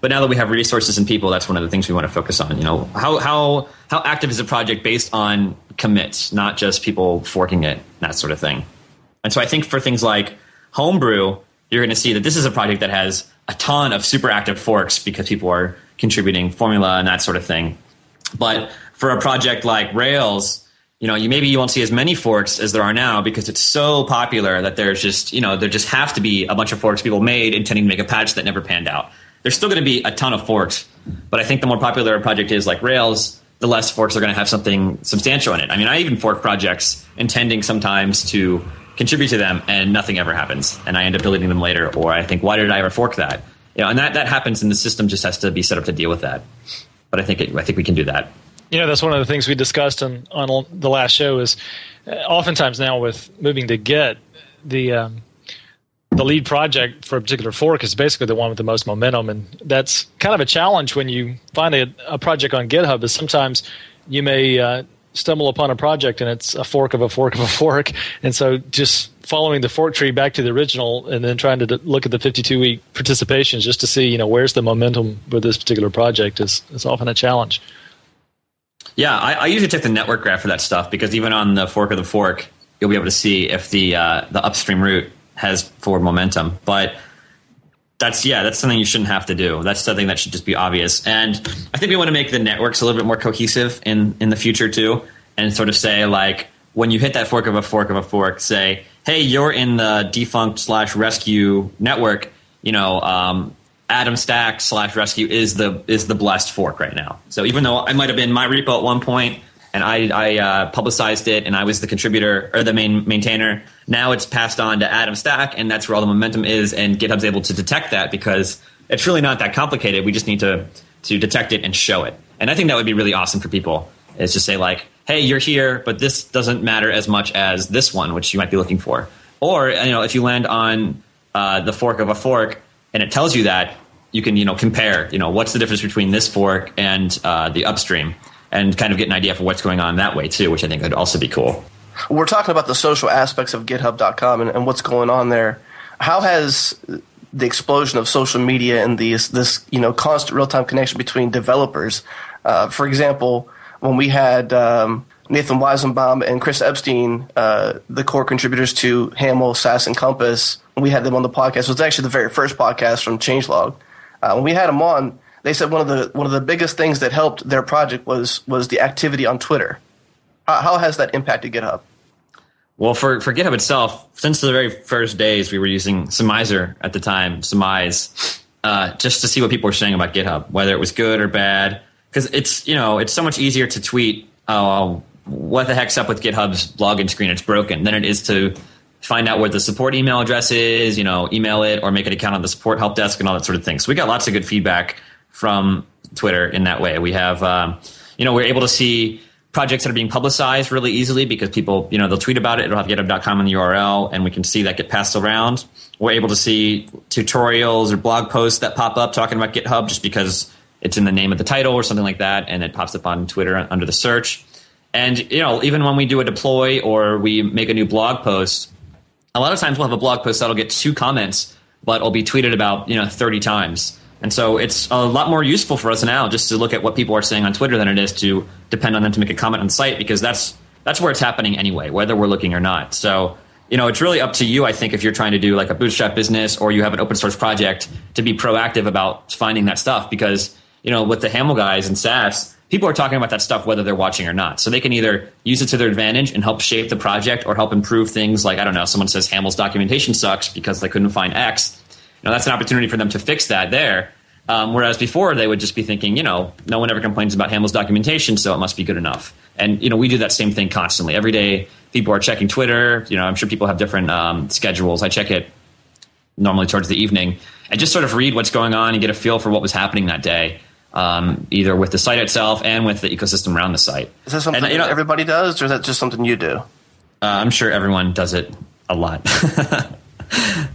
But now that we have resources and people, that's one of the things we want to focus on. You know, how how how active is a project based on commits, not just people forking it, that sort of thing. And so I think for things like Homebrew, you're going to see that this is a project that has a ton of super active forks because people are contributing formula and that sort of thing. But for a project like Rails, you know, you maybe you won't see as many forks as there are now because it's so popular that there's just, you know, there just have to be a bunch of forks people made intending to make a patch that never panned out. There's still going to be a ton of forks, but I think the more popular a project is like Rails, the less forks are going to have something substantial in it. I mean, I even fork projects intending sometimes to contribute to them and nothing ever happens and I end up deleting them later or I think why did I ever fork that? You know, and that that happens and the system just has to be set up to deal with that. But I think it, I think we can do that. You know, that's one of the things we discussed on, on the last show is uh, oftentimes now with moving to Git, the um, the lead project for a particular fork is basically the one with the most momentum, and that's kind of a challenge when you find a, a project on GitHub. Is sometimes you may uh, stumble upon a project and it's a fork of a fork of a [laughs] fork, and so just following the fork tree back to the original and then trying to look at the 52 week participations just to see you know where's the momentum with this particular project is is often a challenge. Yeah, I, I, usually check the network graph for that stuff because even on the fork of the fork, you'll be able to see if the uh, the upstream root has forward momentum. But that's yeah, that's something you shouldn't have to do. That's something that should just be obvious. And I think we want to make the networks a little bit more cohesive in in the future too, and sort of say like when you hit that fork of a fork of a fork, say, hey, you're in the defunkt slash resque network. You know, um, Adam Stack slash resque is the is the blessed fork right now. So even though I might have been my repo at one point and I, I uh, publicized it and I was the contributor or the main maintainer, now it's passed on to Adam Stack and that's where all the momentum is. And GitHub's able to detect that because it's really not that complicated. We just need to to detect it and show it. And I think that would be really awesome for people. Is to say like, hey, you're here, but this doesn't matter as much as this one, which you might be looking for. Or you know, if you land on uh, the fork of a fork and it tells you that you can you know compare you know what's the difference between this fork and uh, the upstream and kind of get an idea for what's going on that way too which i think would also be cool we're talking about the social aspects of github.com and, and what's going on there how has the explosion of social media and these this you know constant real-time connection between developers uh, for example when we had um, Nathan Weizenbaum and Chris Eppstein, uh, the core contributors to Haml, Sass, and Compass, we had them on the podcast. It was actually the very first podcast from Changelog. Uh, when we had them on, they said one of the one of the biggest things that helped their project was was the activity on Twitter. How, how has that impacted GitHub? Well, for, for GitHub itself, since the very first days, we were using Summize at the time, Summize, uh, just to see what people were saying about GitHub, whether it was good or bad. Because it's you know it's so much easier to tweet, oh, what the heck's up with GitHub's login screen? It's broken. Than it is to find out where the support email address is, you know, email it or make an account on the support help desk and all that sort of thing. So we got lots of good feedback from Twitter in that way. We have, um, you know, we're able to see projects that are being publicized really easily because people, you know, they'll tweet about it. It'll have github.com in the URL and we can see that get passed around. We're able to see tutorials or blog posts that pop up talking about GitHub just because it's in the name of the title or something like that. And it pops up on Twitter under the search. And, you know, even when we do a deploy or we make a new blog post, a lot of times we'll have a blog post that'll get two comments, but it'll be tweeted about you know 30 times. And so it's a lot more useful for us now just to look at what people are saying on Twitter than it is to depend on them to make a comment on the site because that's that's where it's happening anyway, whether we're looking or not. So you know, it's really up to you, I think, if you're trying to do like a bootstrap business or you have an open source project to be proactive about finding that stuff because, you know, with the Haml guys and Sass, people are talking about that stuff whether they're watching or not. So they can either use it to their advantage and help shape the project or help improve things like, I don't know, someone says Haml's documentation sucks because they couldn't find X. You know, that's an opportunity for them to fix that there. Um, whereas before they would just be thinking, you know, no one ever complains about Haml's documentation, so it must be good enough. And you know, we do that same thing constantly. Every day, people are checking Twitter. You know, I'm sure people have different um, schedules. I check it normally towards the evening and just sort of read what's going on and get a feel for what was happening that day um, either with the site itself and with the ecosystem around the site. Is that something and, you know, everybody does, or is that just something you do? Uh, I'm sure everyone does it a lot. [laughs]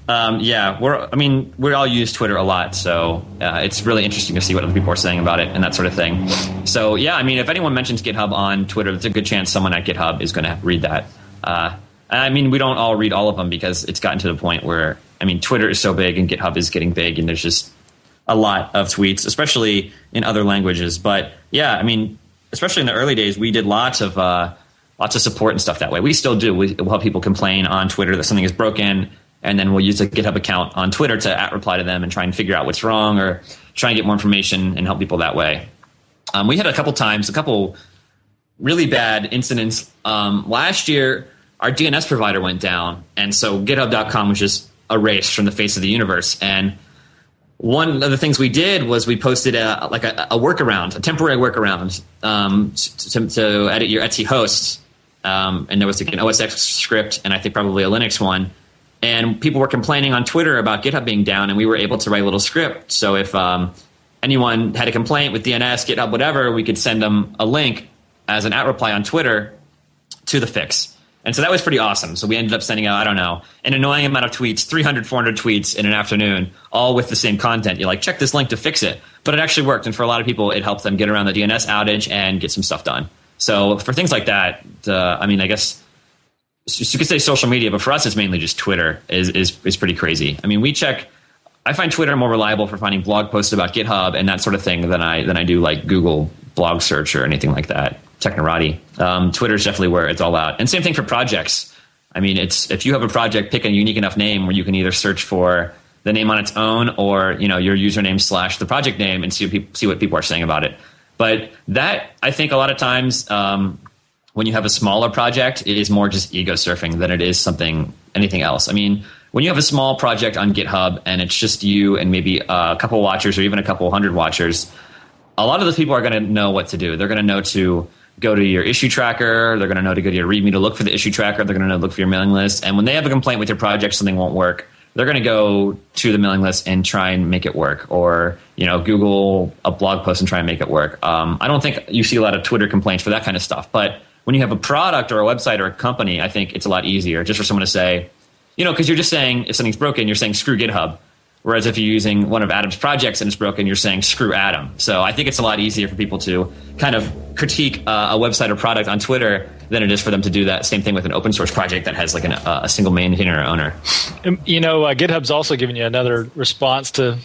um, yeah, we're. I mean, we all use Twitter a lot, so uh, it's really interesting to see what other people are saying about it and that sort of thing. So yeah, I mean, if anyone mentions GitHub on Twitter, there's a good chance someone at GitHub is going to read that. Uh, I mean, we don't all read all of them because it's gotten to the point where I mean, Twitter is so big and GitHub is getting big, and there's just a lot of tweets, especially in other languages. But yeah, I mean, especially in the early days, we did lots of uh, lots of support and stuff that way. We still do. We, will people complain on Twitter that something is broken, and then we'll use a GitHub account on Twitter to at reply to them and try and figure out what's wrong or try and get more information and help people that way. Um, we had a couple times, a couple really bad incidents um, last year. Our DNS provider went down, and so GitHub.com was just erased from the face of the universe. And one of the things we did was we posted a like a, a workaround, a temporary workaround um, to, to, edit your etc hosts. Um, and there was like an OS X script, and I think probably a Linux one. And people were complaining on Twitter about GitHub being down, and we were able to write a little script. So if um, anyone had a complaint with DNS, GitHub, whatever, we could send them a link as an at reply on Twitter to the fix. And so that was pretty awesome. So we ended up sending out, I don't know, an annoying amount of tweets, 300, 400 tweets in an afternoon, all with the same content. You're like, check this link to fix it. But it actually worked. And for a lot of people, it helped them get around the DNS outage and get some stuff done. So for things like that, uh, I mean, I guess you could say social media, but for us, it's mainly just Twitter is, is, is pretty crazy. I mean, we check, I find Twitter more reliable for finding blog posts about GitHub and that sort of thing than I, than I do like Google blog search or anything like that. Technorati. Um, Twitter is definitely where it's all out. And same thing for projects. I mean, it's if you have a project, pick a unique enough name where you can either search for the name on its own or you know your username slash the project name and see what people, see what people are saying about it. But that I think a lot of times um, when you have a smaller project, it is more just ego surfing than it is something anything else. I mean, when you have a small project on GitHub and it's just you and maybe a couple watchers or even a couple hundred watchers, a lot of those people are going to know what to do. They're going to know to go to your issue tracker. They're going to know to go to your README to look for the issue tracker. They're going to know to look for your mailing list. And when they have a complaint with your project, something won't work. They're going to go to the mailing list and try and make it work, or you know, Google a blog post and try and make it work. Um, I don't think you see a lot of Twitter complaints for that kind of stuff. But when you have a product or a website or a company, I think it's a lot easier just for someone to say, you know, because you're just saying if something's broken, you're saying screw GitHub. Whereas if you're using one of Adam's projects and it's broken, you're saying screw Adam. So I think it's a lot easier for people to kind of critique uh, a website or product on Twitter than it is for them to do that same thing with an open source project that has like an, uh, a single maintainer or owner. Um, you know, uh, GitHub's also giving you another response to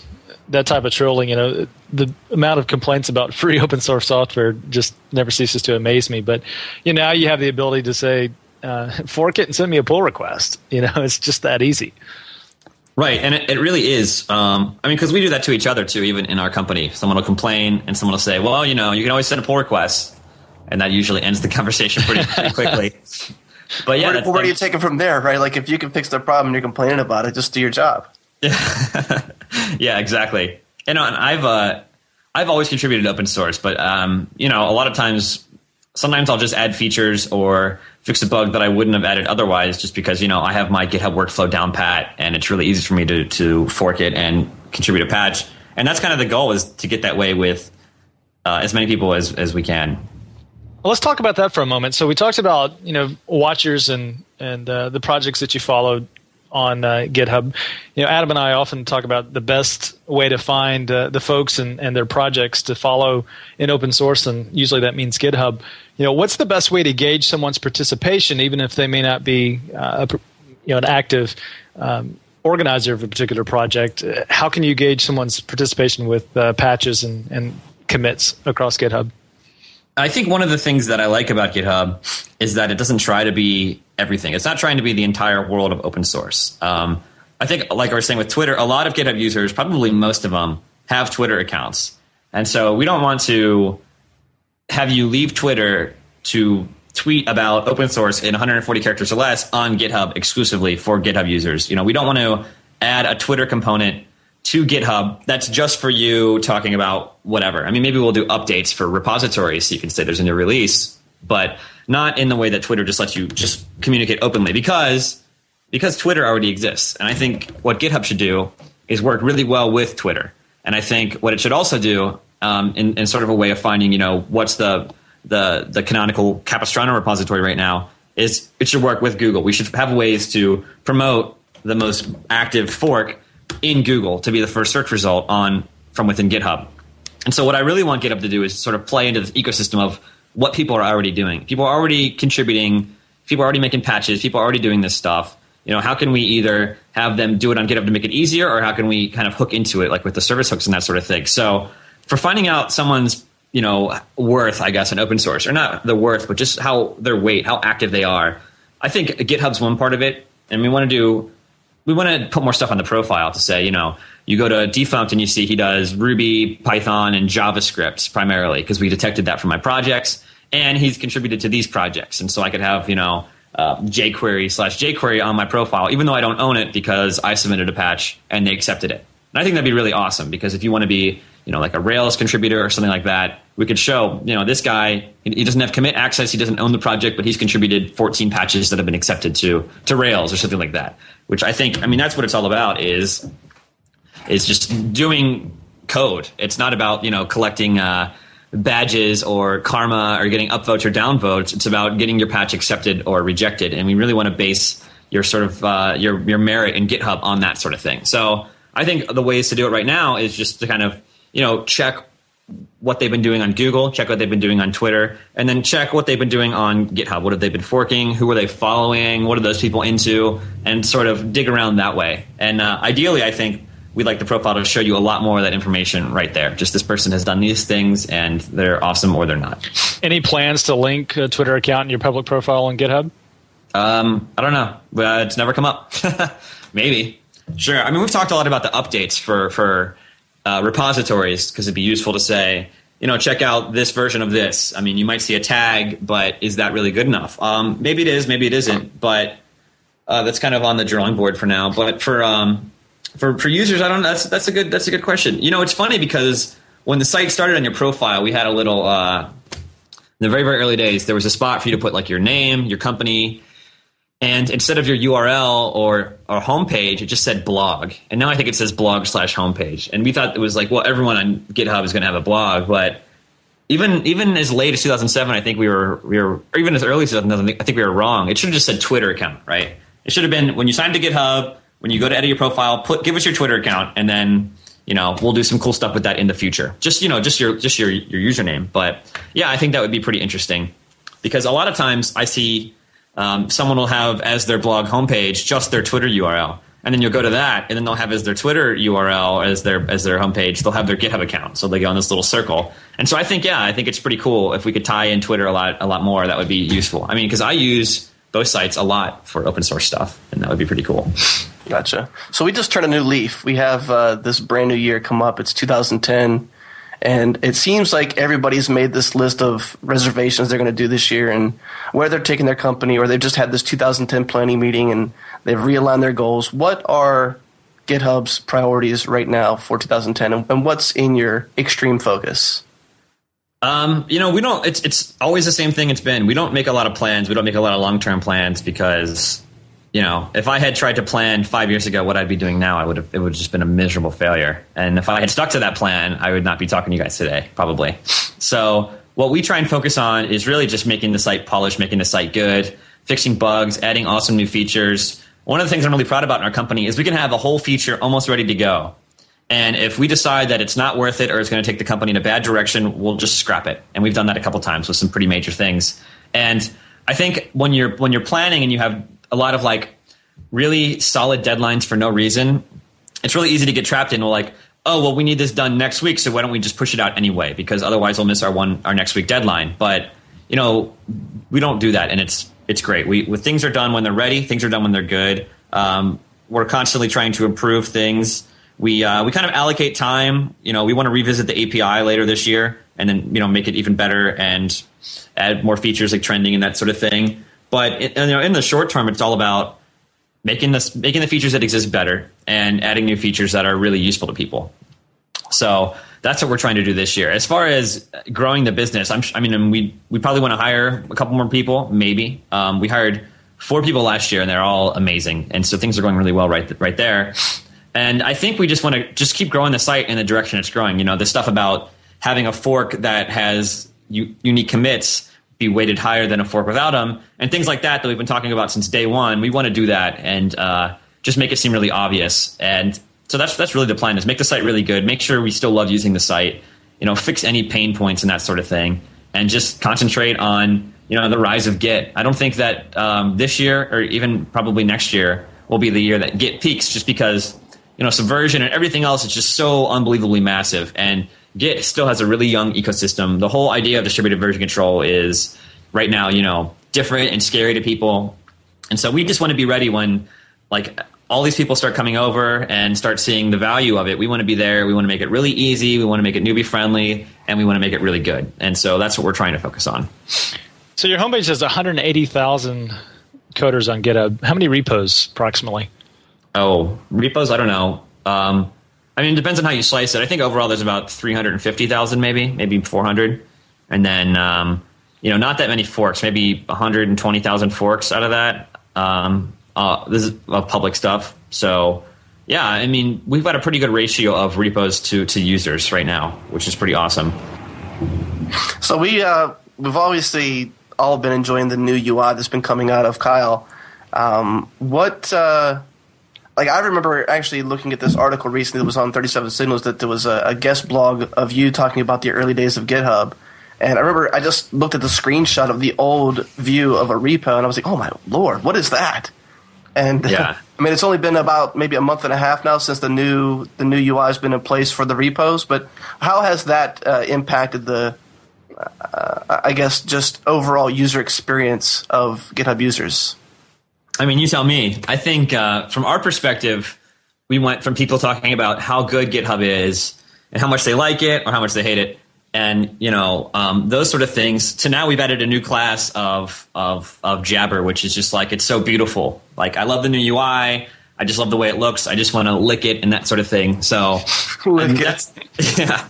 that type of trolling. You know, the amount of complaints about [laughs] free open source software just never ceases to amaze me. But you know, now you have the ability to say, uh, [laughs] fork it and send me a pull request. [laughs] You know, it's just that easy. Right, and it, it really is. Um, I mean, because we do that to each other too, even in our company. Someone will complain, and someone will say, "Well, you know, you can always send a pull request," and that usually ends the conversation pretty, pretty quickly. But yeah, where, where do you take it from there, right? Like, if you can fix the problem, and you're complaining about it, just do your job. [laughs] yeah, exactly. And, and I've uh, I've always contributed open source, but um, you know, a lot of times, sometimes I'll just add features or fix a bug that I wouldn't have added otherwise, just because you know I have my GitHub workflow down pat, and it's really easy for me to to fork it and contribute a patch. And that's kind of the goal is to get that way with uh, as many people as as we can. Well, let's talk about that for a moment. So we talked about you know watchers and and uh, the projects that you followed on uh, GitHub. You know, Adam and I often talk about the best way to find uh, the folks and, and their projects to follow in open source, and usually that means GitHub. You know, what's the best way to gauge someone's participation, even if they may not be uh, a, you know an active um, organizer of a particular project? How can you gauge someone's participation with uh, patches and, and commits across GitHub? I think one of the things that I like about GitHub is that it doesn't try to be everything. It's not trying to be the entire world of open source. Um, I think, like I was saying with Twitter, a lot of GitHub users, probably most of them, have Twitter accounts. And so we don't want to have you leave Twitter to tweet about open source in 140 characters or less on GitHub exclusively for GitHub users. You know, we don't want to add a Twitter component to GitHub that's just for you talking about whatever. I mean, maybe we'll do updates for repositories so you can say there's a new release, but not in the way that Twitter just lets you just communicate openly because because Twitter already exists. And I think what GitHub should do is work really well with Twitter. And I think what it should also do um, in, in sort of a way of finding, you know, what's the the the canonical Capistrano repository right now is it should work with Google. We should have ways to promote the most active fork in Google to be the first search result on from within GitHub. And so what I really want GitHub to do is sort of play into this ecosystem of what people are already doing. People are already contributing, people are already making patches, people are already doing this stuff. you know, how can we either have them do it on GitHub to make it easier, or how can we kind of hook into it, like with the service hooks and that sort of thing? So, for finding out someone's you know worth, I guess, in open source, or not the worth, but just how their weight, how active they are. I think GitHub's one part of it, and we want to do we want to put more stuff on the profile to say, you know, you go to Defunkt and you see he does Ruby, Python, and JavaScript primarily because we detected that from my projects, and he's contributed to these projects, and so I could have you know uh, jQuery slash jQuery on my profile, even though I don't own it because I submitted a patch and they accepted it. And I think that'd be really awesome because if you want to be, you know, like a Rails contributor or something like that, we could show, you know, this guy he doesn't have commit access, he doesn't own the project, but he's contributed 14 patches that have been accepted to to Rails or something like that. Which I think, I mean, that's what it's all about is is just doing code. It's not about you know collecting. Uh, badges or karma or getting upvotes or downvotes. It's about getting your patch accepted or rejected, and we really want to base your sort of uh, your your merit in GitHub on that sort of thing. So I think the ways to do it right now is just to kind of you know check what they've been doing on Google, check what they've been doing on Twitter, and then check what they've been doing on GitHub. What have they been forking? Who are they following? What are those people into? And sort of dig around that way. And uh, ideally, I think we'd like the profile to show you a lot more of that information right there. Just this person has done these things and they're awesome or they're not. Any plans to link a Twitter account in your public profile on GitHub? Um, I don't know. Uh, it's never come up. [laughs] Maybe. Sure. I mean, we've talked a lot about the updates for for uh, repositories because it'd be useful to say, you know, check out this version of this. I mean, you might see a tag, but is that really good enough? Um, maybe it is, maybe it isn't, but uh, that's kind of on the drawing board for now. But for um, for for users, I don't. That's that's a good that's a good question. You know, it's funny because when the site started on your profile, we had a little. Uh, in the very very early days, there was a spot for you to put like your name, your company, and instead of your URL or or homepage, it just said blog. And now I think it says blog slash homepage. And we thought it was like, well, everyone on GitHub is going to have a blog, but even even as late as 2007, I think we were we were, or even as early as 2007, I think we were wrong. It should have just said Twitter account, right? It should have been when you signed to GitHub when you go to edit your profile, put give us your Twitter account, and then you know we'll do some cool stuff with that in the future. Just you know, just your just your your username. But yeah, I think that would be pretty interesting because a lot of times I see um, someone will have as their blog homepage just their Twitter URL, and then you'll go to that, and then they'll have as their Twitter URL as their as their homepage. They'll have their GitHub account, so they go in this little circle. And so I think yeah, I think it's pretty cool if we could tie in Twitter a lot a lot more. That would be useful. I mean, because I use both sites a lot for open source stuff, and that would be pretty cool. Gotcha. So we just turned a new leaf. We have uh, this brand new year come up. It's 2010, and it seems like everybody's made this list of reservations they're going to do this year and where they're taking their company, or they've just had this 2010 planning meeting and they've realigned their goals. What are GitHub's priorities right now for 2010, and what's in your extreme focus? Um, you know, we don't. It's it's always the same thing. It's been. We don't make a lot of plans. We don't make a lot of long term plans because you know, if I had tried to plan five years ago what I'd be doing now, I would have it would have just been a miserable failure. And if I had stuck to that plan, I would not be talking to you guys today, probably. So what we try and focus on is really just making the site polished, making the site good, fixing bugs, adding awesome new features. One of the things I'm really proud about in our company is we can have a whole feature almost ready to go. And if we decide that it's not worth it or it's going to take the company in a bad direction, we'll just scrap it. And we've done that a couple times with some pretty major things. And I think when you're when you're planning and you have a lot of like really solid deadlines for no reason, it's really easy to get trapped in We're like, oh well, we need this done next week, so why don't we just push it out anyway? Because otherwise, we'll miss our one our next week deadline. But you know, we don't do that, and it's it's great. We things are done when they're ready, things are done when they're good. Um, we're constantly trying to improve things. We uh, we kind of allocate time. You know, we want to revisit the API later this year, and then you know make it even better and add more features like trending and that sort of thing. But you know, in the short term, it's all about making this making the features that exist better and adding new features that are really useful to people. So that's what we're trying to do this year. As far as growing the business, I'm, i mean, we we probably want to hire a couple more people, maybe. Um, we hired four people last year, and they're all amazing, and so things are going really well right right there. And I think we just want to just keep growing the site in the direction it's growing. You know, the stuff about having a fork that has u- unique commits be weighted higher than a fork without them, and things like that that we've been talking about since day one. We want to do that and uh, just make it seem really obvious. And so that's that's really the plan: is make the site really good, make sure we still love using the site, you know, fix any pain points and that sort of thing, and just concentrate on you know the rise of Git. I don't think that um, this year or even probably next year will be the year that Git peaks, just because you know Subversion and everything else is just so unbelievably massive, and Git still has a really young ecosystem. The whole idea of distributed version control is right now, you know, different and scary to people, and so we just want to be ready when like all these people start coming over and start seeing the value of it. We want to be there. We want to make it really easy. We want to make it newbie friendly, and we want to make it really good. And so that's what we're trying to focus on. So your homepage has 180,000 coders on GitHub. How many repos approximately? Oh, repos? I don't know. Um, I mean, it depends on how you slice it. I think overall there's about 350,000, maybe, maybe 400. And then, um, you know, not that many forks, maybe 120,000 forks out of that. Um, uh, this is uh, public stuff. So, yeah, I mean, we've got a pretty good ratio of repos to, to users right now, which is pretty awesome. So we uh, we've obviously all been enjoying the new UI that's been coming out of Kyle. Um, what uh, like I remember actually looking at this article recently that was on 37 Signals that there was a, a guest blog of you talking about the early days of GitHub. And I remember I just looked at the screenshot of the old view of a repo and I was like, "Oh my lord, what is that?" And [laughs] Yeah. I mean, it's only been about maybe a month and a half now since the new the new UI has been in place for the repos. But how has that uh, impacted the, uh, I guess, just overall user experience of GitHub users? I mean, you tell me. I think uh, from our perspective, we went from people talking about how good GitHub is and how much they like it or how much they hate it, and you know um, those sort of things. To now, we've added a new class of of of Jabber, which is just like it's so beautiful. Like I love the new UI. I just love the way it looks. I just want to lick it and that sort of thing. So [laughs] Lick it. [laughs] yeah.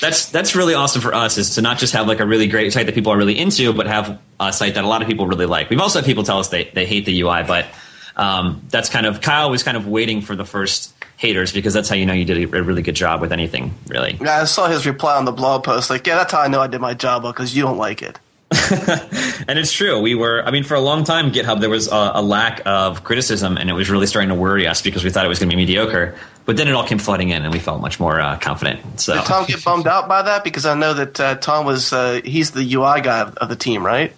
That's that's really awesome for us is to not just have like a really great site that people are really into, but have a site that a lot of people really like. We've also had people tell us they, they hate the UI, but um, that's kind of Kyle was kind of waiting for the first haters because that's how you know you did a really good job with anything, really. Yeah, I saw his reply on the blog post. Like, yeah, that's how I know I did my job because you don't like it. [laughs] and it's true. We were, I mean, for a long time, GitHub, there was a, a lack of criticism, and it was really starting to worry us because we thought it was going to be mediocre. But then it all came flooding in, and we felt much more uh, confident. So, Did Tom get bummed out by that? Because I know that uh, Tom was uh, he's the UI guy of, of the team, right?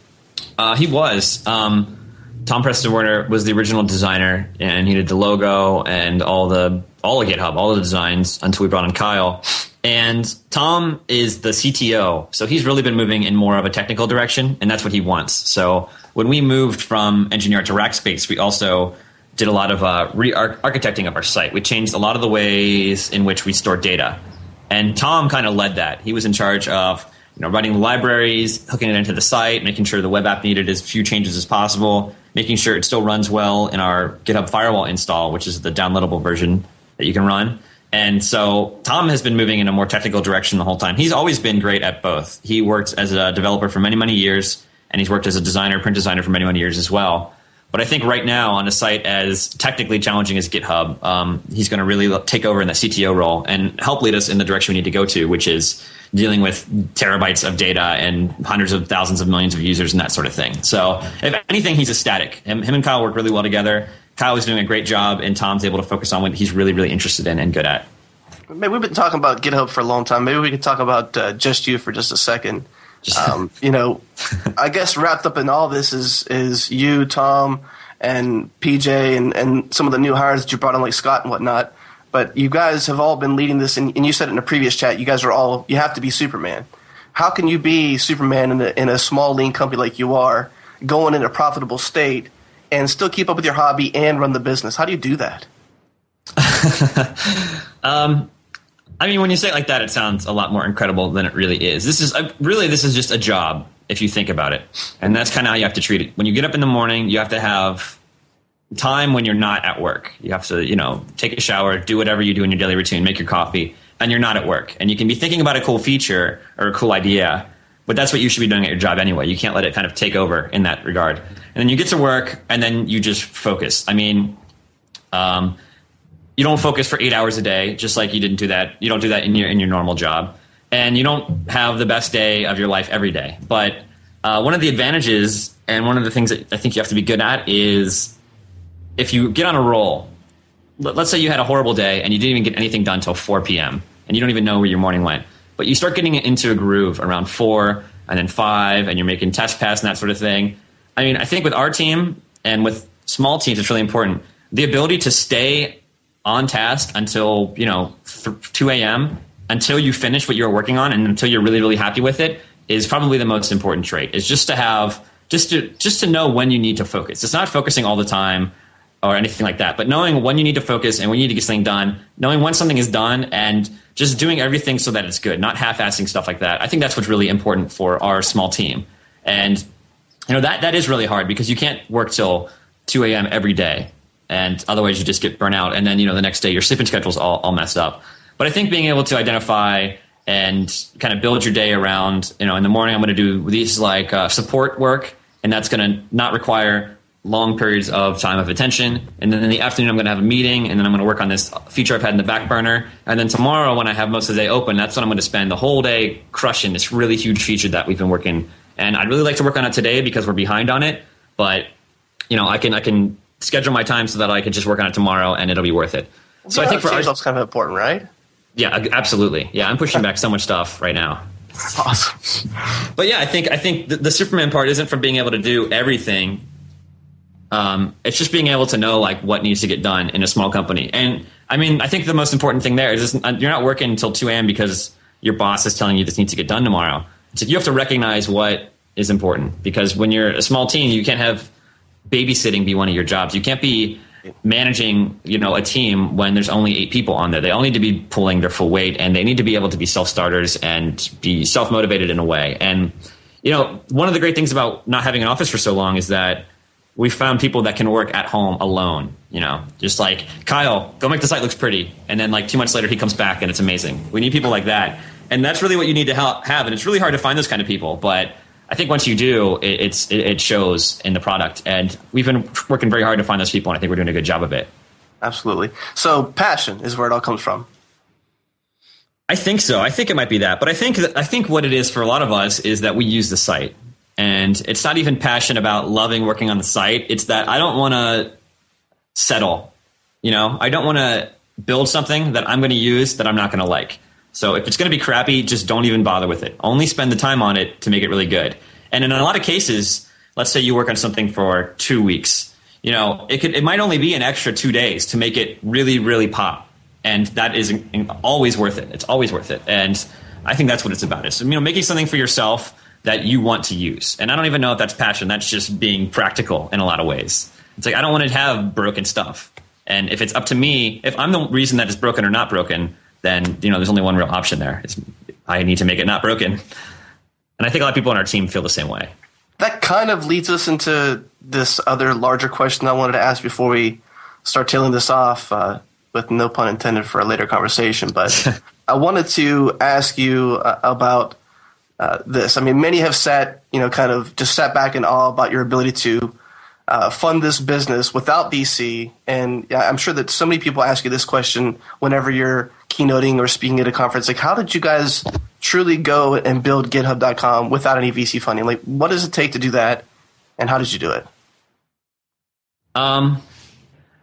Uh, he was. Um, Tom Preston Werner was the original designer, and he did the logo and all the all of GitHub, all the designs until we brought in Kyle. And Tom is the CTO, so he's really been moving in more of a technical direction, and that's what he wants. So when we moved from Engine Yard to Rackspace, we also did a lot of uh, re-architecting of our site. We changed a lot of the ways in which we store data, and Tom kind of led that. He was in charge of you know writing the libraries, hooking it into the site, making sure the web app needed as few changes as possible, making sure it still runs well in our GitHub Firewall install, which is the downloadable version that you can run. And so Tom has been moving in a more technical direction the whole time. He's always been great at both. He worked as a developer for many, many years, and he's worked as a designer, print designer for many, many years as well. But I think right now, on a site as technically challenging as GitHub, um, he's going to really take over in that CTO role and help lead us in the direction we need to go to, which is dealing with terabytes of data and hundreds of thousands of millions of users and that sort of thing. So, if anything, he's ecstatic. Him, him and Kyle work really well together. Kyle is doing a great job, and Tom's able to focus on what he's really, really interested in and good at. Maybe we've been talking about GitHub for a long time. Maybe we could talk about uh, just you for just a second. [laughs] Um, you know, I guess wrapped up in all this is is you, Tom, and PJ, and, and some of the new hires that you brought on, like Scott and whatnot. But you guys have all been leading this, and, and you said it in a previous chat. You guys are all you have to be Superman. How can you be Superman in a, in a small, lean company like you are, going in a profitable state, and still keep up with your hobby and run the business? How do you do that? [laughs] Um, I mean, when you say it like that, it sounds a lot more incredible than it really is. This is uh, really this is just a job if you think about it, and that's kind of how you have to treat it. When you get up in the morning, you have to have time when you're not at work. You have to, you know, take a shower, do whatever you do in your daily routine, make your coffee, and you're not at work. And you can be thinking about a cool feature or a cool idea, but that's what you should be doing at your job anyway. You can't let it kind of take over in that regard. And then you get to work, and then you just focus. I mean, um, you don't focus for eight hours a day, just like you didn't do that. You don't do that in your in your normal job, and you don't have the best day of your life every day. But uh, one of the advantages and one of the things that I think you have to be good at is if you get on a roll. Let, let's say you had a horrible day and you didn't even get anything done until 4 p.m. and you don't even know where your morning went, but you start getting into a groove around four and then five, and you're making test pass and that sort of thing. I mean, I think with our team and with small teams, it's really important the ability to stay on task until you know 2 a.m. until you finish what you're working on and until you're really really happy with it is probably the most important trait. Is just to have just to just to know when you need to focus. It's not focusing all the time or anything like that, but knowing when you need to focus and when you need to get something done, knowing when something is done, and just doing everything so that it's good, not half-assing stuff like that. I think that's what's really important for our small team, and you know that that is really hard because you can't work till 2 a.m. every day and otherwise you just get burnt out. And then you know the next day your sleeping schedule's all, all messed up. But i think being able to identify and kind of build your day around you know in the morning i'm going to do these like uh, support work and that's going to not require long periods of time of attention. And then in the afternoon i'm going to have a meeting and then i'm going to work on this feature i've had in the back burner. And then tomorrow when i have most of the day open that's when i'm going to spend the whole day crushing this really huge feature that we've been working. And i'd really like to work on it today because we're behind on it but you know i can i can schedule my time so that I could just work on it tomorrow and it'll be worth it. So yeah, I think for ourselves, kind of important, right? Yeah, absolutely. Yeah, I'm pushing back so much stuff right now. Awesome. [laughs] But yeah, I think I think the, the Superman part isn't from being able to do everything. Um, it's just being able to know like what needs to get done in a small company. And I mean, I think the most important thing there is you're not working until 2 a.m. because your boss is telling you this needs to get done tomorrow. So you have to recognize what is important because when you're a small team, you can't have babysitting be one of your jobs. You can't be managing, you know, a team when there's only eight people on there. They all need to be pulling their full weight and they need to be able to be self starters and be self motivated in a way. And, you know, one of the great things about not having an office for so long is that we found people that can work at home alone, you know, just like Kyle, go make the site looks pretty. And then like two months later, he comes back and it's amazing. We need people like that. And that's really what you need to have. And it's really hard to find those kind of people, but I think once you do, it, it's it, it, shows in the product, and we've been working very hard to find those people, and I think we're doing a good job of it. Absolutely. So passion is where it all comes from. I think so. I think it might be that, but I think that, I think what it is for a lot of us is that we use the site, and it's not even passion about loving working on the site. It's that I don't want to settle. You know, I don't want to build something that I'm going to use that I'm not going to like. So if it's going to be crappy, just don't even bother with it. Only spend the time on it to make it really good. And in a lot of cases, let's say you work on something for two weeks. You know, it could it might only be an extra two days to make it really really pop, and that is always worth it. It's always worth it, and I think that's what it's about. It's you know making something for yourself that you want to use. And I don't even know if that's passion. That's just being practical in a lot of ways. It's like I don't want to have broken stuff. And if it's up to me, if I'm the reason that it's broken or not broken, then you know there's only one real option there. It's, I need to make it not broken. And I think a lot of people on our team feel the same way. That kind of leads us into this other larger question I wanted to ask before we start tailing this off, uh, with no pun intended for a later conversation. But [laughs] I wanted to ask you uh, about uh, this. I mean, many have sat, you know, kind of just sat back in awe about your ability to uh, fund this business without VC. And yeah, I'm sure that so many people ask you this question whenever you're keynoting or speaking at a conference. Like, how did you guys truly go and build GitHub.com without any VC funding? Like, what does it take to do that, and how did you do it? Um,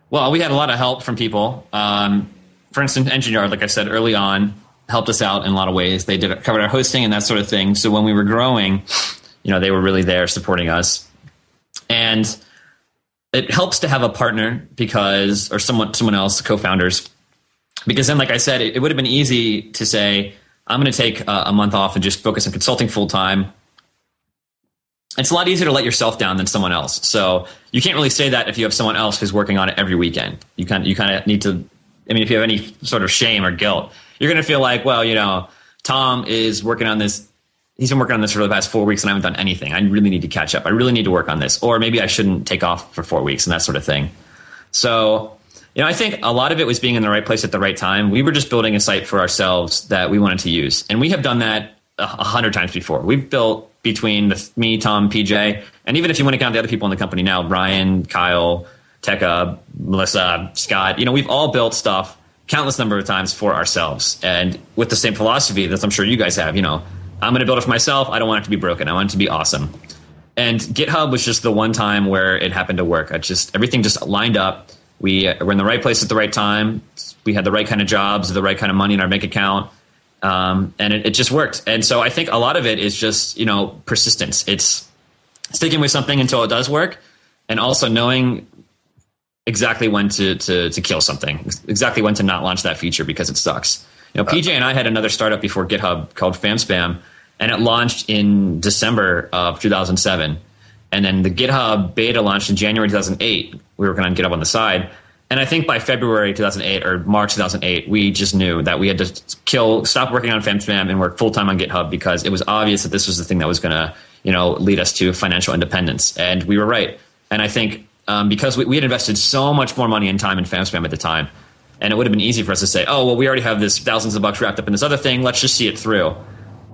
well, we had a lot of help from people. Um, for instance, Engine like I said early on, helped us out in a lot of ways. They did covered our hosting and that sort of thing. So when we were growing, you know, they were really there supporting us. And it helps to have a partner because, or someone, someone else, co-founders, because then, like I said, it, it would have been easy to say, I'm going to take a, a month off and just focus on consulting full time. It's a lot easier to let yourself down than someone else. So you can't really say that if you have someone else who's working on it every weekend. You kind you kind of need to. I mean, if you have any sort of shame or guilt, you're going to feel like, well, you know, Tom is working on this. He's been working on this for the past four weeks and I haven't done anything. I really need to catch up. I really need to work on this. Or maybe I shouldn't take off for four weeks and that sort of thing. So you know, I think a lot of it was being in the right place at the right time. We were just building a site for ourselves that we wanted to use, and we have done that a hundred times before. We've built between the, me, Tom, PJ, and even if you want to count the other people in the company now, Brian, Kyle, Tekkub, Melissa, Scott. You know, we've all built stuff countless number of times for ourselves, and with the same philosophy that I'm sure you guys have. You know, I'm going to build it for myself. I don't want it to be broken. I want it to be awesome. And GitHub was just the one time where it happened to work. I just everything just lined up we were in the right place at the right time. We had the right kind of jobs, the right kind of money in our bank account, um, and it, it, just worked. And so I think a lot of it is just you know persistence. It's sticking with something until it does work, and also knowing exactly when to, to to kill something, exactly when to not launch that feature because it sucks. You know, PJ and I had another startup before GitHub called FamSpam, and it launched in December of 2007. And then the GitHub beta launched in January 2008. We were working on GitHub on the side. And I think by February 2008 or March 2008, we just knew that we had to kill, stop working on FamSpam and work full time on GitHub because it was obvious that this was the thing that was going to, you know, lead us to financial independence. And we were right. And I think um, because we, we, had invested so much more money and time in FamSpam at the time, and it would have been easy for us to say, oh, well, we already have this thousands of bucks wrapped up in this other thing. Let's just see it through.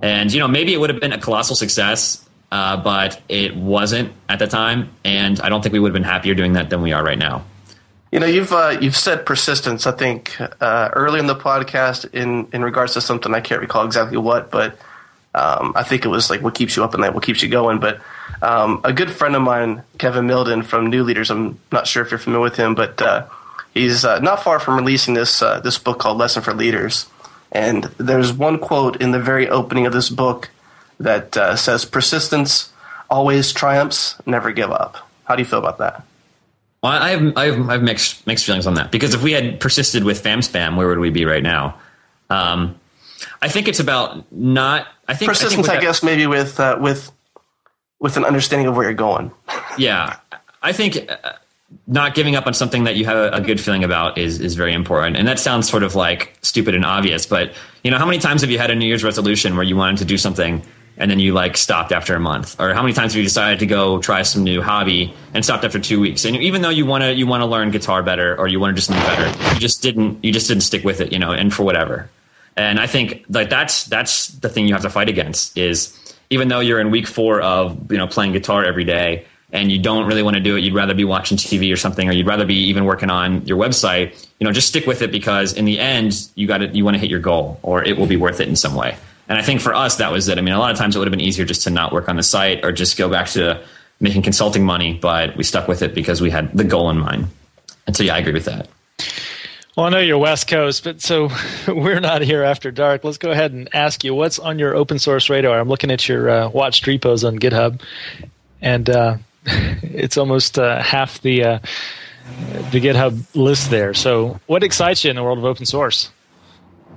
And you know, maybe it would have been a colossal success, uh, but it wasn't at the time. And I don't think we would have been happier doing that than we are right now. You know, you've uh, you've said persistence. I think uh, early in the podcast, in in regards to something I can't recall exactly what, but um, I think it was like what keeps you up at night, what keeps you going. But um, a good friend of mine, Kevin Milden from New Leaders, I'm not sure if you're familiar with him, but uh, he's uh, not far from releasing this uh, this book called Lesson for Leaders. And there's one quote in the very opening of this book that uh, says, "Persistence always triumphs. Never give up." How do you feel about that? Well, I have, I have, I have mixed mixed feelings on that because if we had persisted with FamSpam, where would we be right now? Um, I think it's about not. I think persistence. I, think I guess maybe with uh, with with an understanding of where you're going. [laughs] yeah, I think uh, not giving up on something that you have a, a, good feeling about is is very important. And that sounds sort of like stupid and obvious, but you know, how many times have you had a New Year's resolution where you wanted to do something and then you like stopped after a month? Or how many times have you decided to go try some new hobby and stopped after two weeks? And even though you want to you want to learn guitar better or you want to do something better you just didn't you just didn't stick with it you know and for whatever. And i think like that's that's the thing you have to fight against is even though you're in week four of you know playing guitar every day and you don't really want to do it you'd rather be watching tv or something or you'd rather be even working on your website you know just stick with it because in the end you got to you want to hit your goal or it will be worth it in some way and I think for us, that was it. I mean, a lot of times it would have been easier just to not work on the site or just go back to making consulting money, but we stuck with it because we had the goal in mind. And so, yeah, I agree with that. Well, I know you're West Coast, but so [laughs] we're not here after dark. Let's go ahead and ask you what's on your open source radar. I'm looking at your uh, watched repos on GitHub, and uh, [laughs] it's almost uh, half the uh, the GitHub list there. So, what excites you in the world of open source?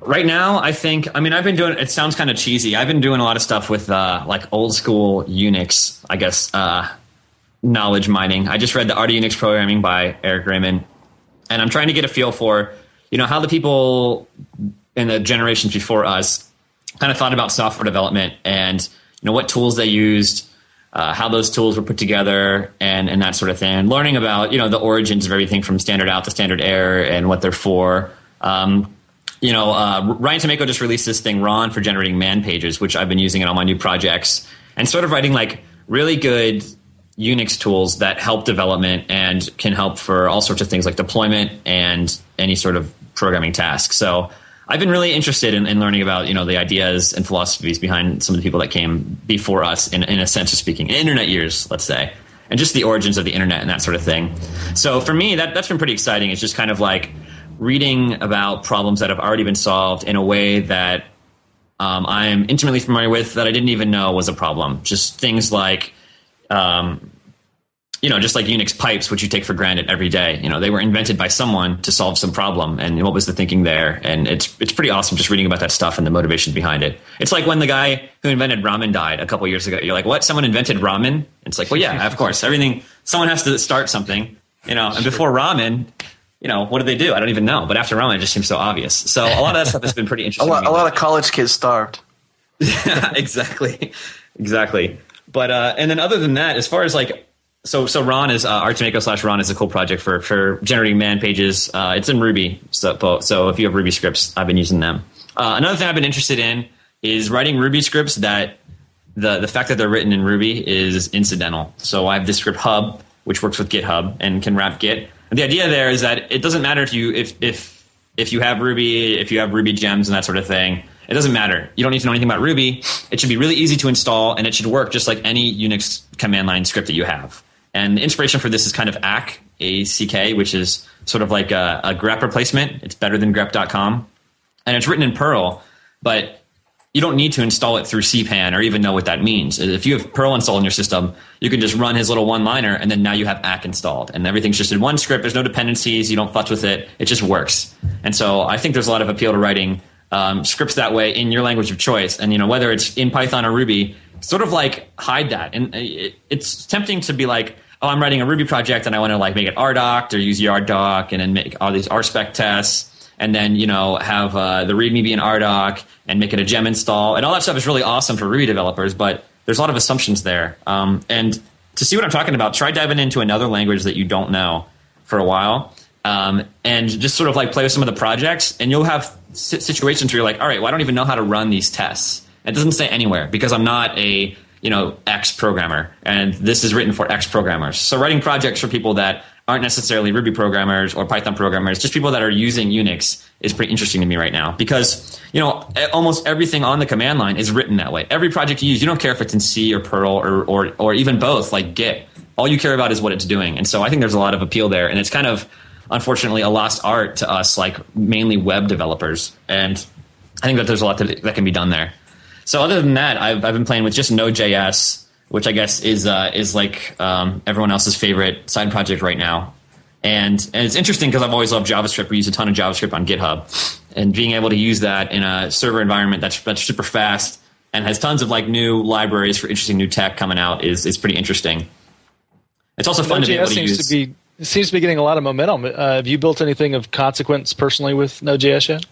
Right now, I think. I mean, I've been doing. It sounds kind of cheesy. I've been doing a lot of stuff with uh, like old school Unix. I guess uh, knowledge mining. I just read the Art of Unix Programming by Eric Raymond, and I'm trying to get a feel for you know how the people in the generations before us kind of thought about software development and you know what tools they used. Uh, how those tools were put together and, and that sort of thing. And learning about you know the origins of everything from standard out to standard error and what they're for. Um, you know, uh, Ryan Tomayko just released this thing, Ronn, for generating man pages, which I've been using in all my new projects, and sort of writing like really good Unix tools that help development and can help for all sorts of things like deployment and any sort of programming task. So I've been really interested in, in, learning about you know the ideas and philosophies behind some of the people that came before us, in, in a sense of speaking, in internet years, let's say, and just the origins of the internet and that sort of thing. So for me, that that's been pretty exciting. It's just kind of like reading about problems that have already been solved in a way that um, I'm intimately familiar with that I didn't even know was a problem. Just things like, um, you know, just like Unix pipes, which you take for granted every day. You know, they were invented by someone to solve some problem, and what was the thinking there? And it's it's pretty awesome just reading about that stuff and the motivation behind it. It's like when the guy who invented ramen died a couple years ago. You're like, what? Someone invented ramen? It's like, well, yeah, of course. Everything. Someone has to start something. You know, and before ramen, you know, what did they do? I don't even know. But after Ramadan, it just seems so obvious. So a lot of that stuff has been pretty [laughs] interesting. a lot, a lot of college kids starved. yeah, [laughs] exactly, exactly. But uh, and then other than that, as far as like, so so Ronn is uh, rtomayko slash Ronn is a cool project for for generating man pages. Uh, it's in Ruby, so so if you have Ruby scripts, I've been using them. Uh, another thing I've been interested in is writing Ruby scripts that the the fact that they're written in Ruby is incidental. So I have this script hub which works with GitHub and can wrap Git the idea there is that it doesn't matter if you if if if you have Ruby, if you have Ruby gems and that sort of thing. It doesn't matter. You don't need to know anything about Ruby. It should be really easy to install, and it should work just like any Unix command line script that you have. And the inspiration for this is kind of ACK, A-C-K, which is sort of like a, a grep replacement. It's better than grep.com. And it's written in Perl, but you don't need to install it through cpan or even know what that means. If you have perl installed in your system you can just run his little one liner and then now you have ack installed and everything's just in one script. There's no dependencies. You don't futz with it. It just works. And so i think there's a lot of appeal to writing um, scripts that way in your language of choice. And you know whether it's in python or ruby sort of like hide that. And it, it's tempting to be like oh, I'm writing a Ruby project and I want to like make it RDoc or use YARDoc and then make all these RSpec tests and then you know have uh, the README be an RDoc and make it a gem install and all that stuff is really awesome for Ruby developers, but there's a lot of assumptions there. Um, and to see what I'm talking about, try diving into another language that you don't know for a while. Um, and just sort of like play with some of the projects, and you'll have situations where you're like, all right, well, I don't even know how to run these tests. It doesn't say anywhere because I'm not a you know, X programmer, and this is written for X programmers. So writing projects for people that aren't necessarily Ruby programmers or Python programmers, just people that are using Unix is pretty interesting to me right now because, you know, almost everything on the command line is written that way. Every project you use, you don't care if it's in C or Perl or, or, or even both, like Git. All you care about is what it's doing. And so I think there's a lot of appeal there. And it's kind of, unfortunately, a lost art to us, like mainly web developers. And I think that there's a lot that, that can be done there. So other than that, I've, I've been playing with just Node.js, which I guess is uh, is like um, everyone else's favorite side project right now. And, and it's interesting because I've always loved JavaScript. We use a ton of JavaScript on GitHub, and being able to use that in a server environment that's that's super fast and has tons of like new libraries for interesting new tech coming out is is pretty interesting. It's also fun to be able to seems use. To be, seems to be getting a lot of momentum. Uh, have you built anything of consequence personally with Node.js yet?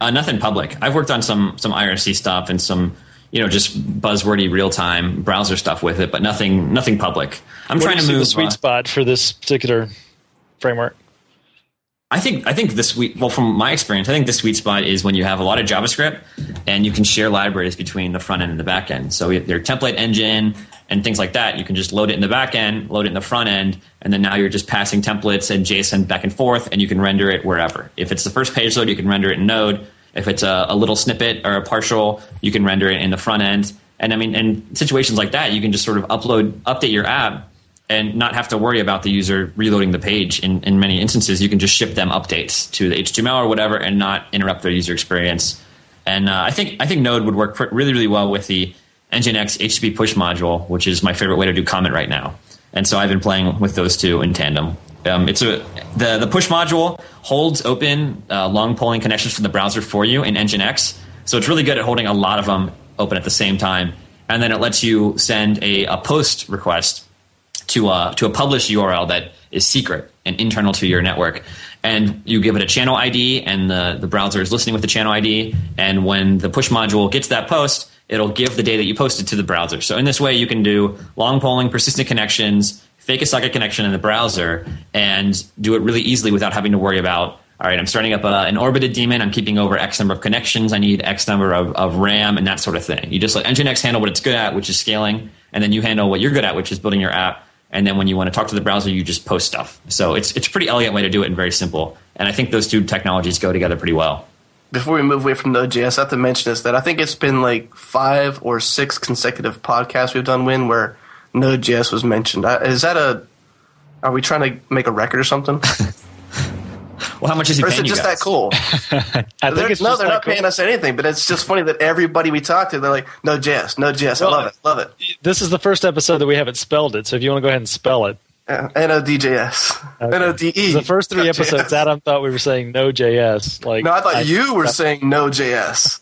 Uh, nothing public. I've worked on some some IRC stuff and some you know just buzzwordy real time browser stuff with it, but nothing nothing public. I'm Where trying to move the sweet uh, spot for this particular framework. I think I think the sweet well from my experience, I think the sweet spot is when you have a lot of JavaScript and you can share libraries between the front end and the back end. So your template engine and things like that, you can just load it in the back end, load it in the front end, and then now you're just passing templates and JSON back and forth, and you can render it wherever. If it's the first page load, you can render it in Node. If it's a, a little snippet or a partial, you can render it in the front end. And I mean, in situations like that, you can just sort of upload, update your app and not have to worry about the user reloading the page. In, in many instances, you can just ship them updates to the HTML or whatever, and not interrupt their user experience. And uh, I think I think Node would work really really well with the Nginx HTTP push module, which is my favorite way to do Comet right now. And so I've been playing with those two in tandem. Um, it's a the the push module holds open uh, long polling connections for the browser for you in Nginx. So it's really good at holding a lot of them open at the same time, and then it lets you send a, a post request to a to a publish URL that is secret and internal to your network. And you give it a channel ID, and the, the browser is listening with the channel ID. And when the push module gets that post, it'll give the data that you posted to the browser. So in this way, you can do long polling, persistent connections, fake a socket connection in the browser, and do it really easily without having to worry about. All right, I'm starting up a, an orbited daemon. I'm keeping over X number of connections. I need X number of, of RAM and that sort of thing. You just let Nginx handle what it's good at, which is scaling, and then you handle what you're good at, which is building your app and then when you want to talk to the browser, you just post stuff. So it's it's a pretty elegant way to do it and very simple. And I think those two technologies go together pretty well. Before we move away from Node.js, I have to mention is that I think it's been like five or six consecutive podcasts we've done win where Node.js was mentioned. Uh, Is that a? Are we trying to make a record or something? [laughs] Well, how much is he or is paying it just that cool? [laughs] I They're- think it's no, just they're not cool. paying us anything, but it's just funny that everybody we talk to, they're like, Node.js, Node.js. I Well, love it, love it. This is the first episode that we haven't spelled it, so if you want to go ahead and spell it. Yeah, N-O-D-J-S. Okay. N-O-D-E. The first three [laughs] Not episodes, Adam thought we were saying no JS. Like, No, I thought you were saying no JS.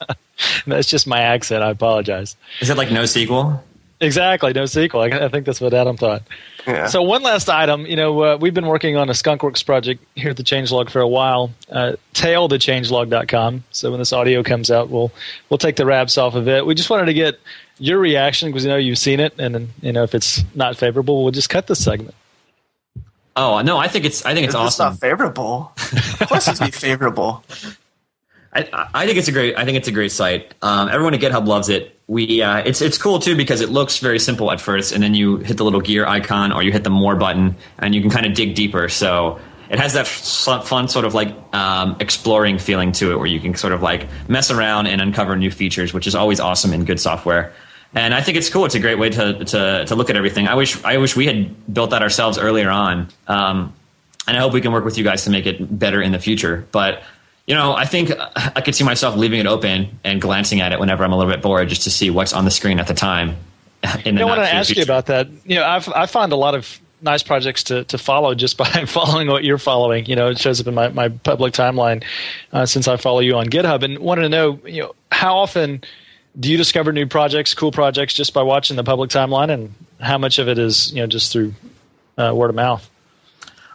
That's just my accent. I apologize. Is it like NoSQL? Exactly, no sequel. I, I think that's what Adam thought. Yeah. So one last item, you know, uh, we've been working on a Skunkworks project here at the Changelog for a while. Uh, tail the changelog.com. So when this audio comes out, we'll we'll take the wraps off of it. We just wanted to get your reaction because you know you've seen it, and you know if it's not favorable, we'll just cut this segment. Oh no, I think it's I think it's It's awesome. not favorable. Of course it's be favorable. [laughs] I, I think it's a great. I think it's a great site. Um, everyone at GitHub loves it. We uh, it's it's cool too because it looks very simple at first, and then you hit the little gear icon or you hit the more button, and you can kind of dig deeper. So it has that f- fun sort of like um, exploring feeling to it, where you can sort of like mess around and uncover new features, which is always awesome in good software. And I think it's cool. It's a great way to to to look at everything. I wish I wish we had built that ourselves earlier on. Um, and I hope we can work with you guys to make it better in the future. But you know, I think I could see myself leaving it open and glancing at it whenever I'm a little bit bored, just to see what's on the screen at the time. [laughs] In the I want to ask future. you about that. You know, I've I find a lot of nice projects to, to follow just [laughs] by following what you're following. You know, it shows up in my, my public timeline uh, since I follow you on GitHub, and wanted to know, you know, how often do you discover new projects, cool projects, just by watching the public timeline, and how much of it is you know just through uh, word of mouth?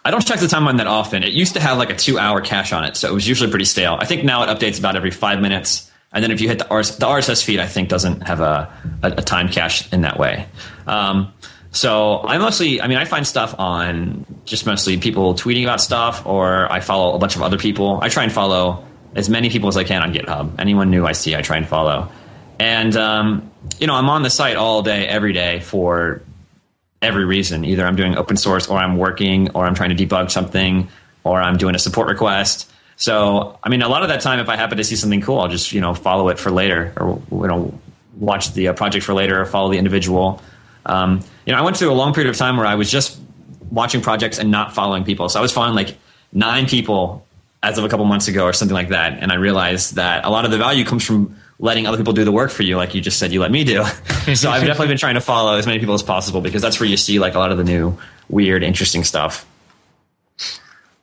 I don't check the timeline that often. It used to have like a two hour cache on it, so it was usually pretty stale. I think now it updates about every five minutes. And then if you hit the, RS, the RSS feed, I think doesn't have a, a, a time cache in that way. Um, so I mostly, I mean, I find stuff on just mostly people tweeting about stuff, or I follow a bunch of other people. I try and follow as many people as I can on GitHub. Anyone new I see, I try and follow. And um, you know, I'm on the site all day, every day for every reason. Either I'm doing open source, or I'm working, or I'm trying to debug something, or I'm doing a support request. So, I mean, a lot of that time, if I happen to see something cool, I'll just you know follow it for later, or you know, watch the uh, project for later, or follow the individual. Um, you know, I went through a long period of time where I was just watching projects and not following people. So I was following like nine people as of a couple months ago or something like that. And I realized that a lot of the value comes from letting other people do the work for you, like you just said you let me do. [laughs] so I've definitely been trying to follow as many people as possible because that's where you see like a lot of the new, weird, interesting stuff.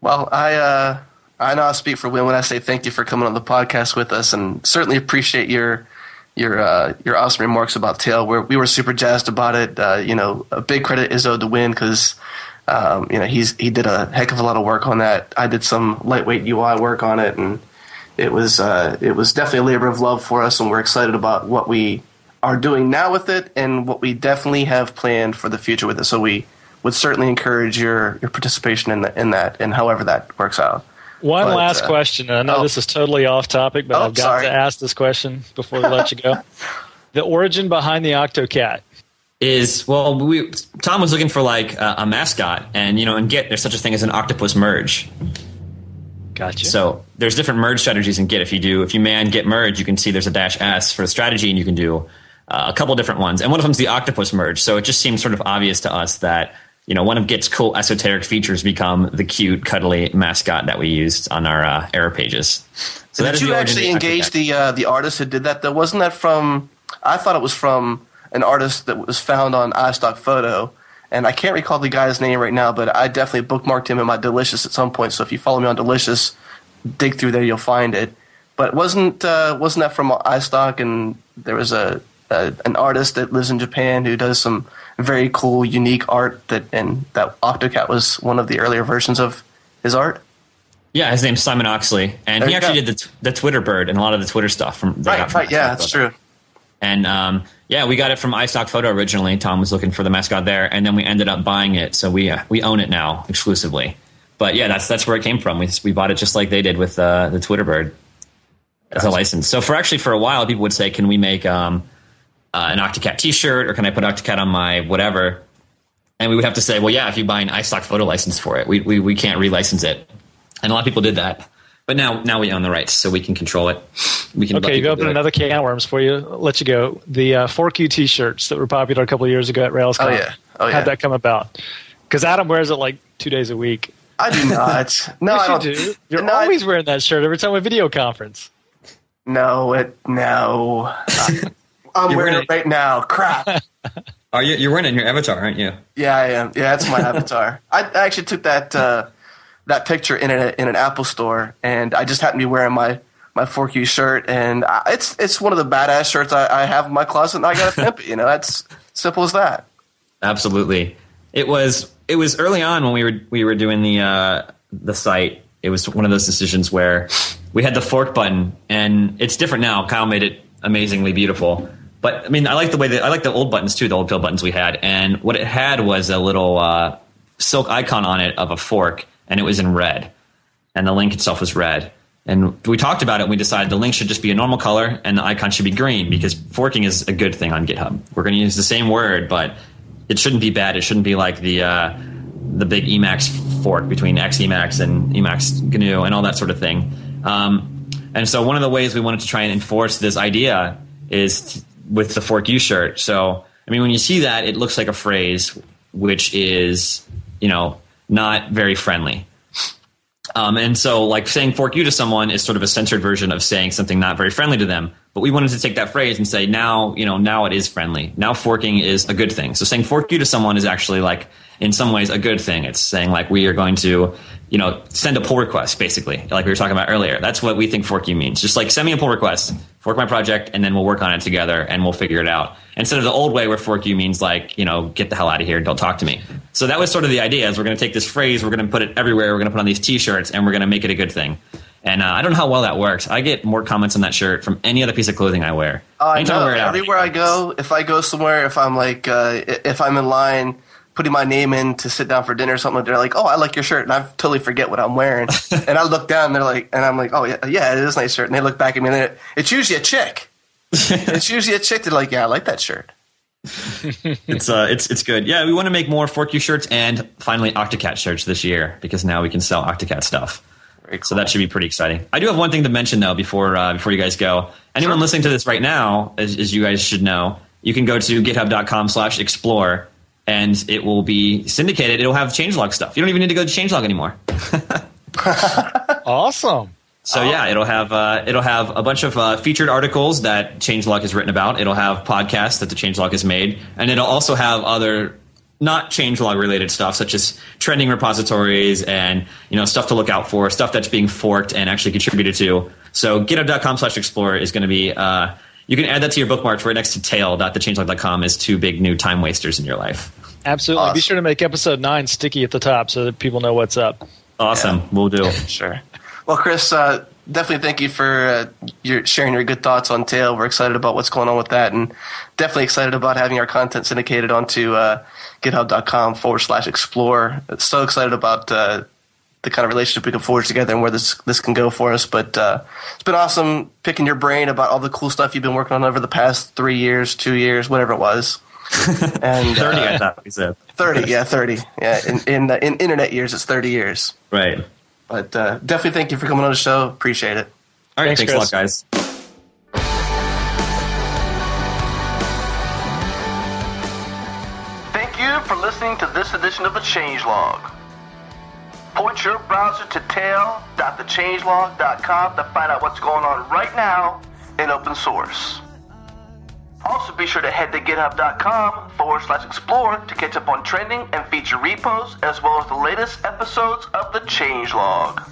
Well, I uh, I know I speak for Wynn when I say thank you for coming on the podcast with us, and certainly appreciate your your uh, your awesome remarks about Tail. Where we were super jazzed about it. Uh, you know, a big credit is owed to Wynn because um, you know he's he did a heck of a lot of work on that. I did some lightweight UI work on it, and it was uh, it was definitely a labor of love for us, and we're excited about what we are doing now with it and what we definitely have planned for the future with it. So we would certainly encourage your your participation in the, in that and however that works out. One but, last uh, question. I know oh, this is totally off topic, but oh, I've got sorry. to ask this question before we let you go. [laughs] The origin behind the Octocat is well, we Tom was looking for like a, a, mascot, and you know, in Git, there's such a thing as an octopus merge. Gotcha. So there's different merge strategies in Git. If you do, if you man git merge, you can see there's a dash s for the strategy, and you can do uh, a couple different ones. And one of them's the octopus merge. So it just seems sort of obvious to us that you know, one of Git's cool esoteric features become the cute, cuddly mascot that we used on our uh, error pages. So did you actually engage the uh, the artist who did that? Though wasn't that from? I thought it was from an artist that was found on iStock Photo, and I can't recall the guy's name right now, but I definitely bookmarked him in my Delicious at some point. So if you follow me on Delicious, dig through there, you'll find it. But wasn't uh, wasn't that from iStock? And there was a, a an artist that lives in Japan who does some very cool, unique art that and that Octocat was one of the earlier versions of his art. Yeah, his name's Simon Oxley, and there he actually go. did the, the Twitter bird and a lot of the Twitter stuff from right, right. Yeah, that's true. And um, yeah, we got it from iStock Photo originally. Tom was looking for the mascot there, and then we ended up buying it, so we uh, we own it now exclusively. But yeah, that's that's where it came from. We we bought it just like they did with uh, the Twitter bird as a license. So for actually for a while, people would say, "Can we make um, uh, an Octocat T-shirt, or can I put Octocat on my whatever? And we would have to say, well, yeah, if you buy an iStock photo license for it, we we, we can't relicense it. And a lot of people did that. But now now we own the rights, so we can control it. We can. Okay, you open another can of worms for you. let you go. The uh, 4Q T-shirts that were popular a couple years ago at RailsConf. Oh yeah. Oh yeah. How'd that come about? Because Adam wears it like two days a week. I do [laughs] not. No, yes, I don't. You do. You're no, always I, wearing that shirt every time we video conference. No, it no. [laughs] I'm you're wearing it right now. Crap. [laughs] Are you? You're wearing it in your avatar, aren't you? Yeah, I am. Yeah, that's my avatar. I actually took that uh, that picture in a, in an Apple store, and I just happened to be wearing my my 4Q shirt, and I, it's it's one of the badass shirts I, I have in my closet, and I got to pimp. You know, that's simple as that. Absolutely. It was it was early on when we were we were doing the uh, the site. It was one of those decisions where we had the fork button, and it's different now. Kyle made it amazingly beautiful. But I mean, I like the way that I like the old buttons too, the old pill buttons we had. And what it had was a little uh, silk icon on it of a fork, and it was in red, and the link itself was red. And we talked about it. and We decided the link should just be a normal color, and the icon should be green because forking is a good thing on GitHub. We're going to use the same word, but it shouldn't be bad. It shouldn't be like the uh, the big Emacs fork between XEmacs and Emacs GNU and all that sort of thing. Um, and so one of the ways we wanted to try and enforce this idea is t- with the fork you shirt. So I mean, when you see that, it looks like a phrase which is you know not very friendly. Um, and so, like saying "fork you" to someone is sort of a censored version of saying something not very friendly to them. But we wanted to take that phrase and say now, you know, now it is friendly. Now forking is a good thing. So saying "fork you" to someone is actually like, in some ways, a good thing. It's saying like we are going to, you know, send a pull request, basically, like we were talking about earlier. That's what we think "fork you" means. Just like send me a pull request, fork my project, and then we'll work on it together and we'll figure it out. Instead of the old way where "fork you" means like, you know, get the hell out of here, don't talk to me. So that was sort of the idea. Is we're going to take this phrase, we're going to put it everywhere, we're going to put on these T-shirts, and we're going to make it a good thing. And uh, I don't know how well that works. I get more comments on that shirt from any other piece of clothing I wear. Oh, I know. wear it out, Everywhere I go, if I go somewhere, if I'm like, uh, if I'm in line, putting my name in to sit down for dinner or something, they're like, "Oh, I like your shirt," and I totally forget what I'm wearing. [laughs] and I look down, and they're like, and I'm like, "Oh yeah, yeah, it is a nice shirt." And they look back at me, and they're- it's usually a chick. [laughs] it's usually a chick. They're like, "Yeah, I like that shirt." [laughs] it's uh, it's it's good. Yeah, we want to make more Fork You shirts and finally Octocat shirts this year because now we can sell Octocat stuff. Cool. So that should be pretty exciting. I do have one thing to mention though before uh, before you guys go. Anyone listening to this right now, as, as you guys should know, you can go to github.com/explore and it will be syndicated. It'll have changelog stuff. You don't even need to go to changelog anymore. [laughs] Awesome. So yeah, it'll have uh, it'll have a bunch of uh, featured articles that Changelog has written about. It'll have podcasts that the Changelog has made, and it'll also have other not Changelog related stuff, such as trending repositories and you know stuff to look out for, stuff that's being forked and actually contributed to. So github.com slash explorer is going to be. Uh, you can add that to your bookmarks right next to tail.thechangelog.com is two big new time wasters in your life. Absolutely. Be sure to make episode nine sticky at the top so that people know what's up. Awesome, we'll do. Sure. Well, Chris, uh, definitely thank you for uh, your sharing your good thoughts on Tail. We're excited about what's going on with that, and definitely excited about having our content syndicated onto uh, GitHub.com forward slash explore. So excited about uh, the kind of relationship we can forge together and where this this can go for us. But uh, it's been awesome picking your brain about all the cool stuff you've been working on over the past three years, two years, whatever it was. [laughs] And Thirty, uh, I thought we said. 30, [laughs] yeah, 30. Yeah, in, in, uh, in internet years, it's 30 years. Right. But uh, definitely thank you for coming on the show. Appreciate it. All right. Thanks, Thanks, a lot, guys. Thank you for listening to this edition of the Changelog. Point your browser to tail.thechangelog.com to find out what's going on right now in open source. Also, be sure to head to github.com forward slash explore to catch up on trending and feature repos as well as the latest episodes of the Changelog.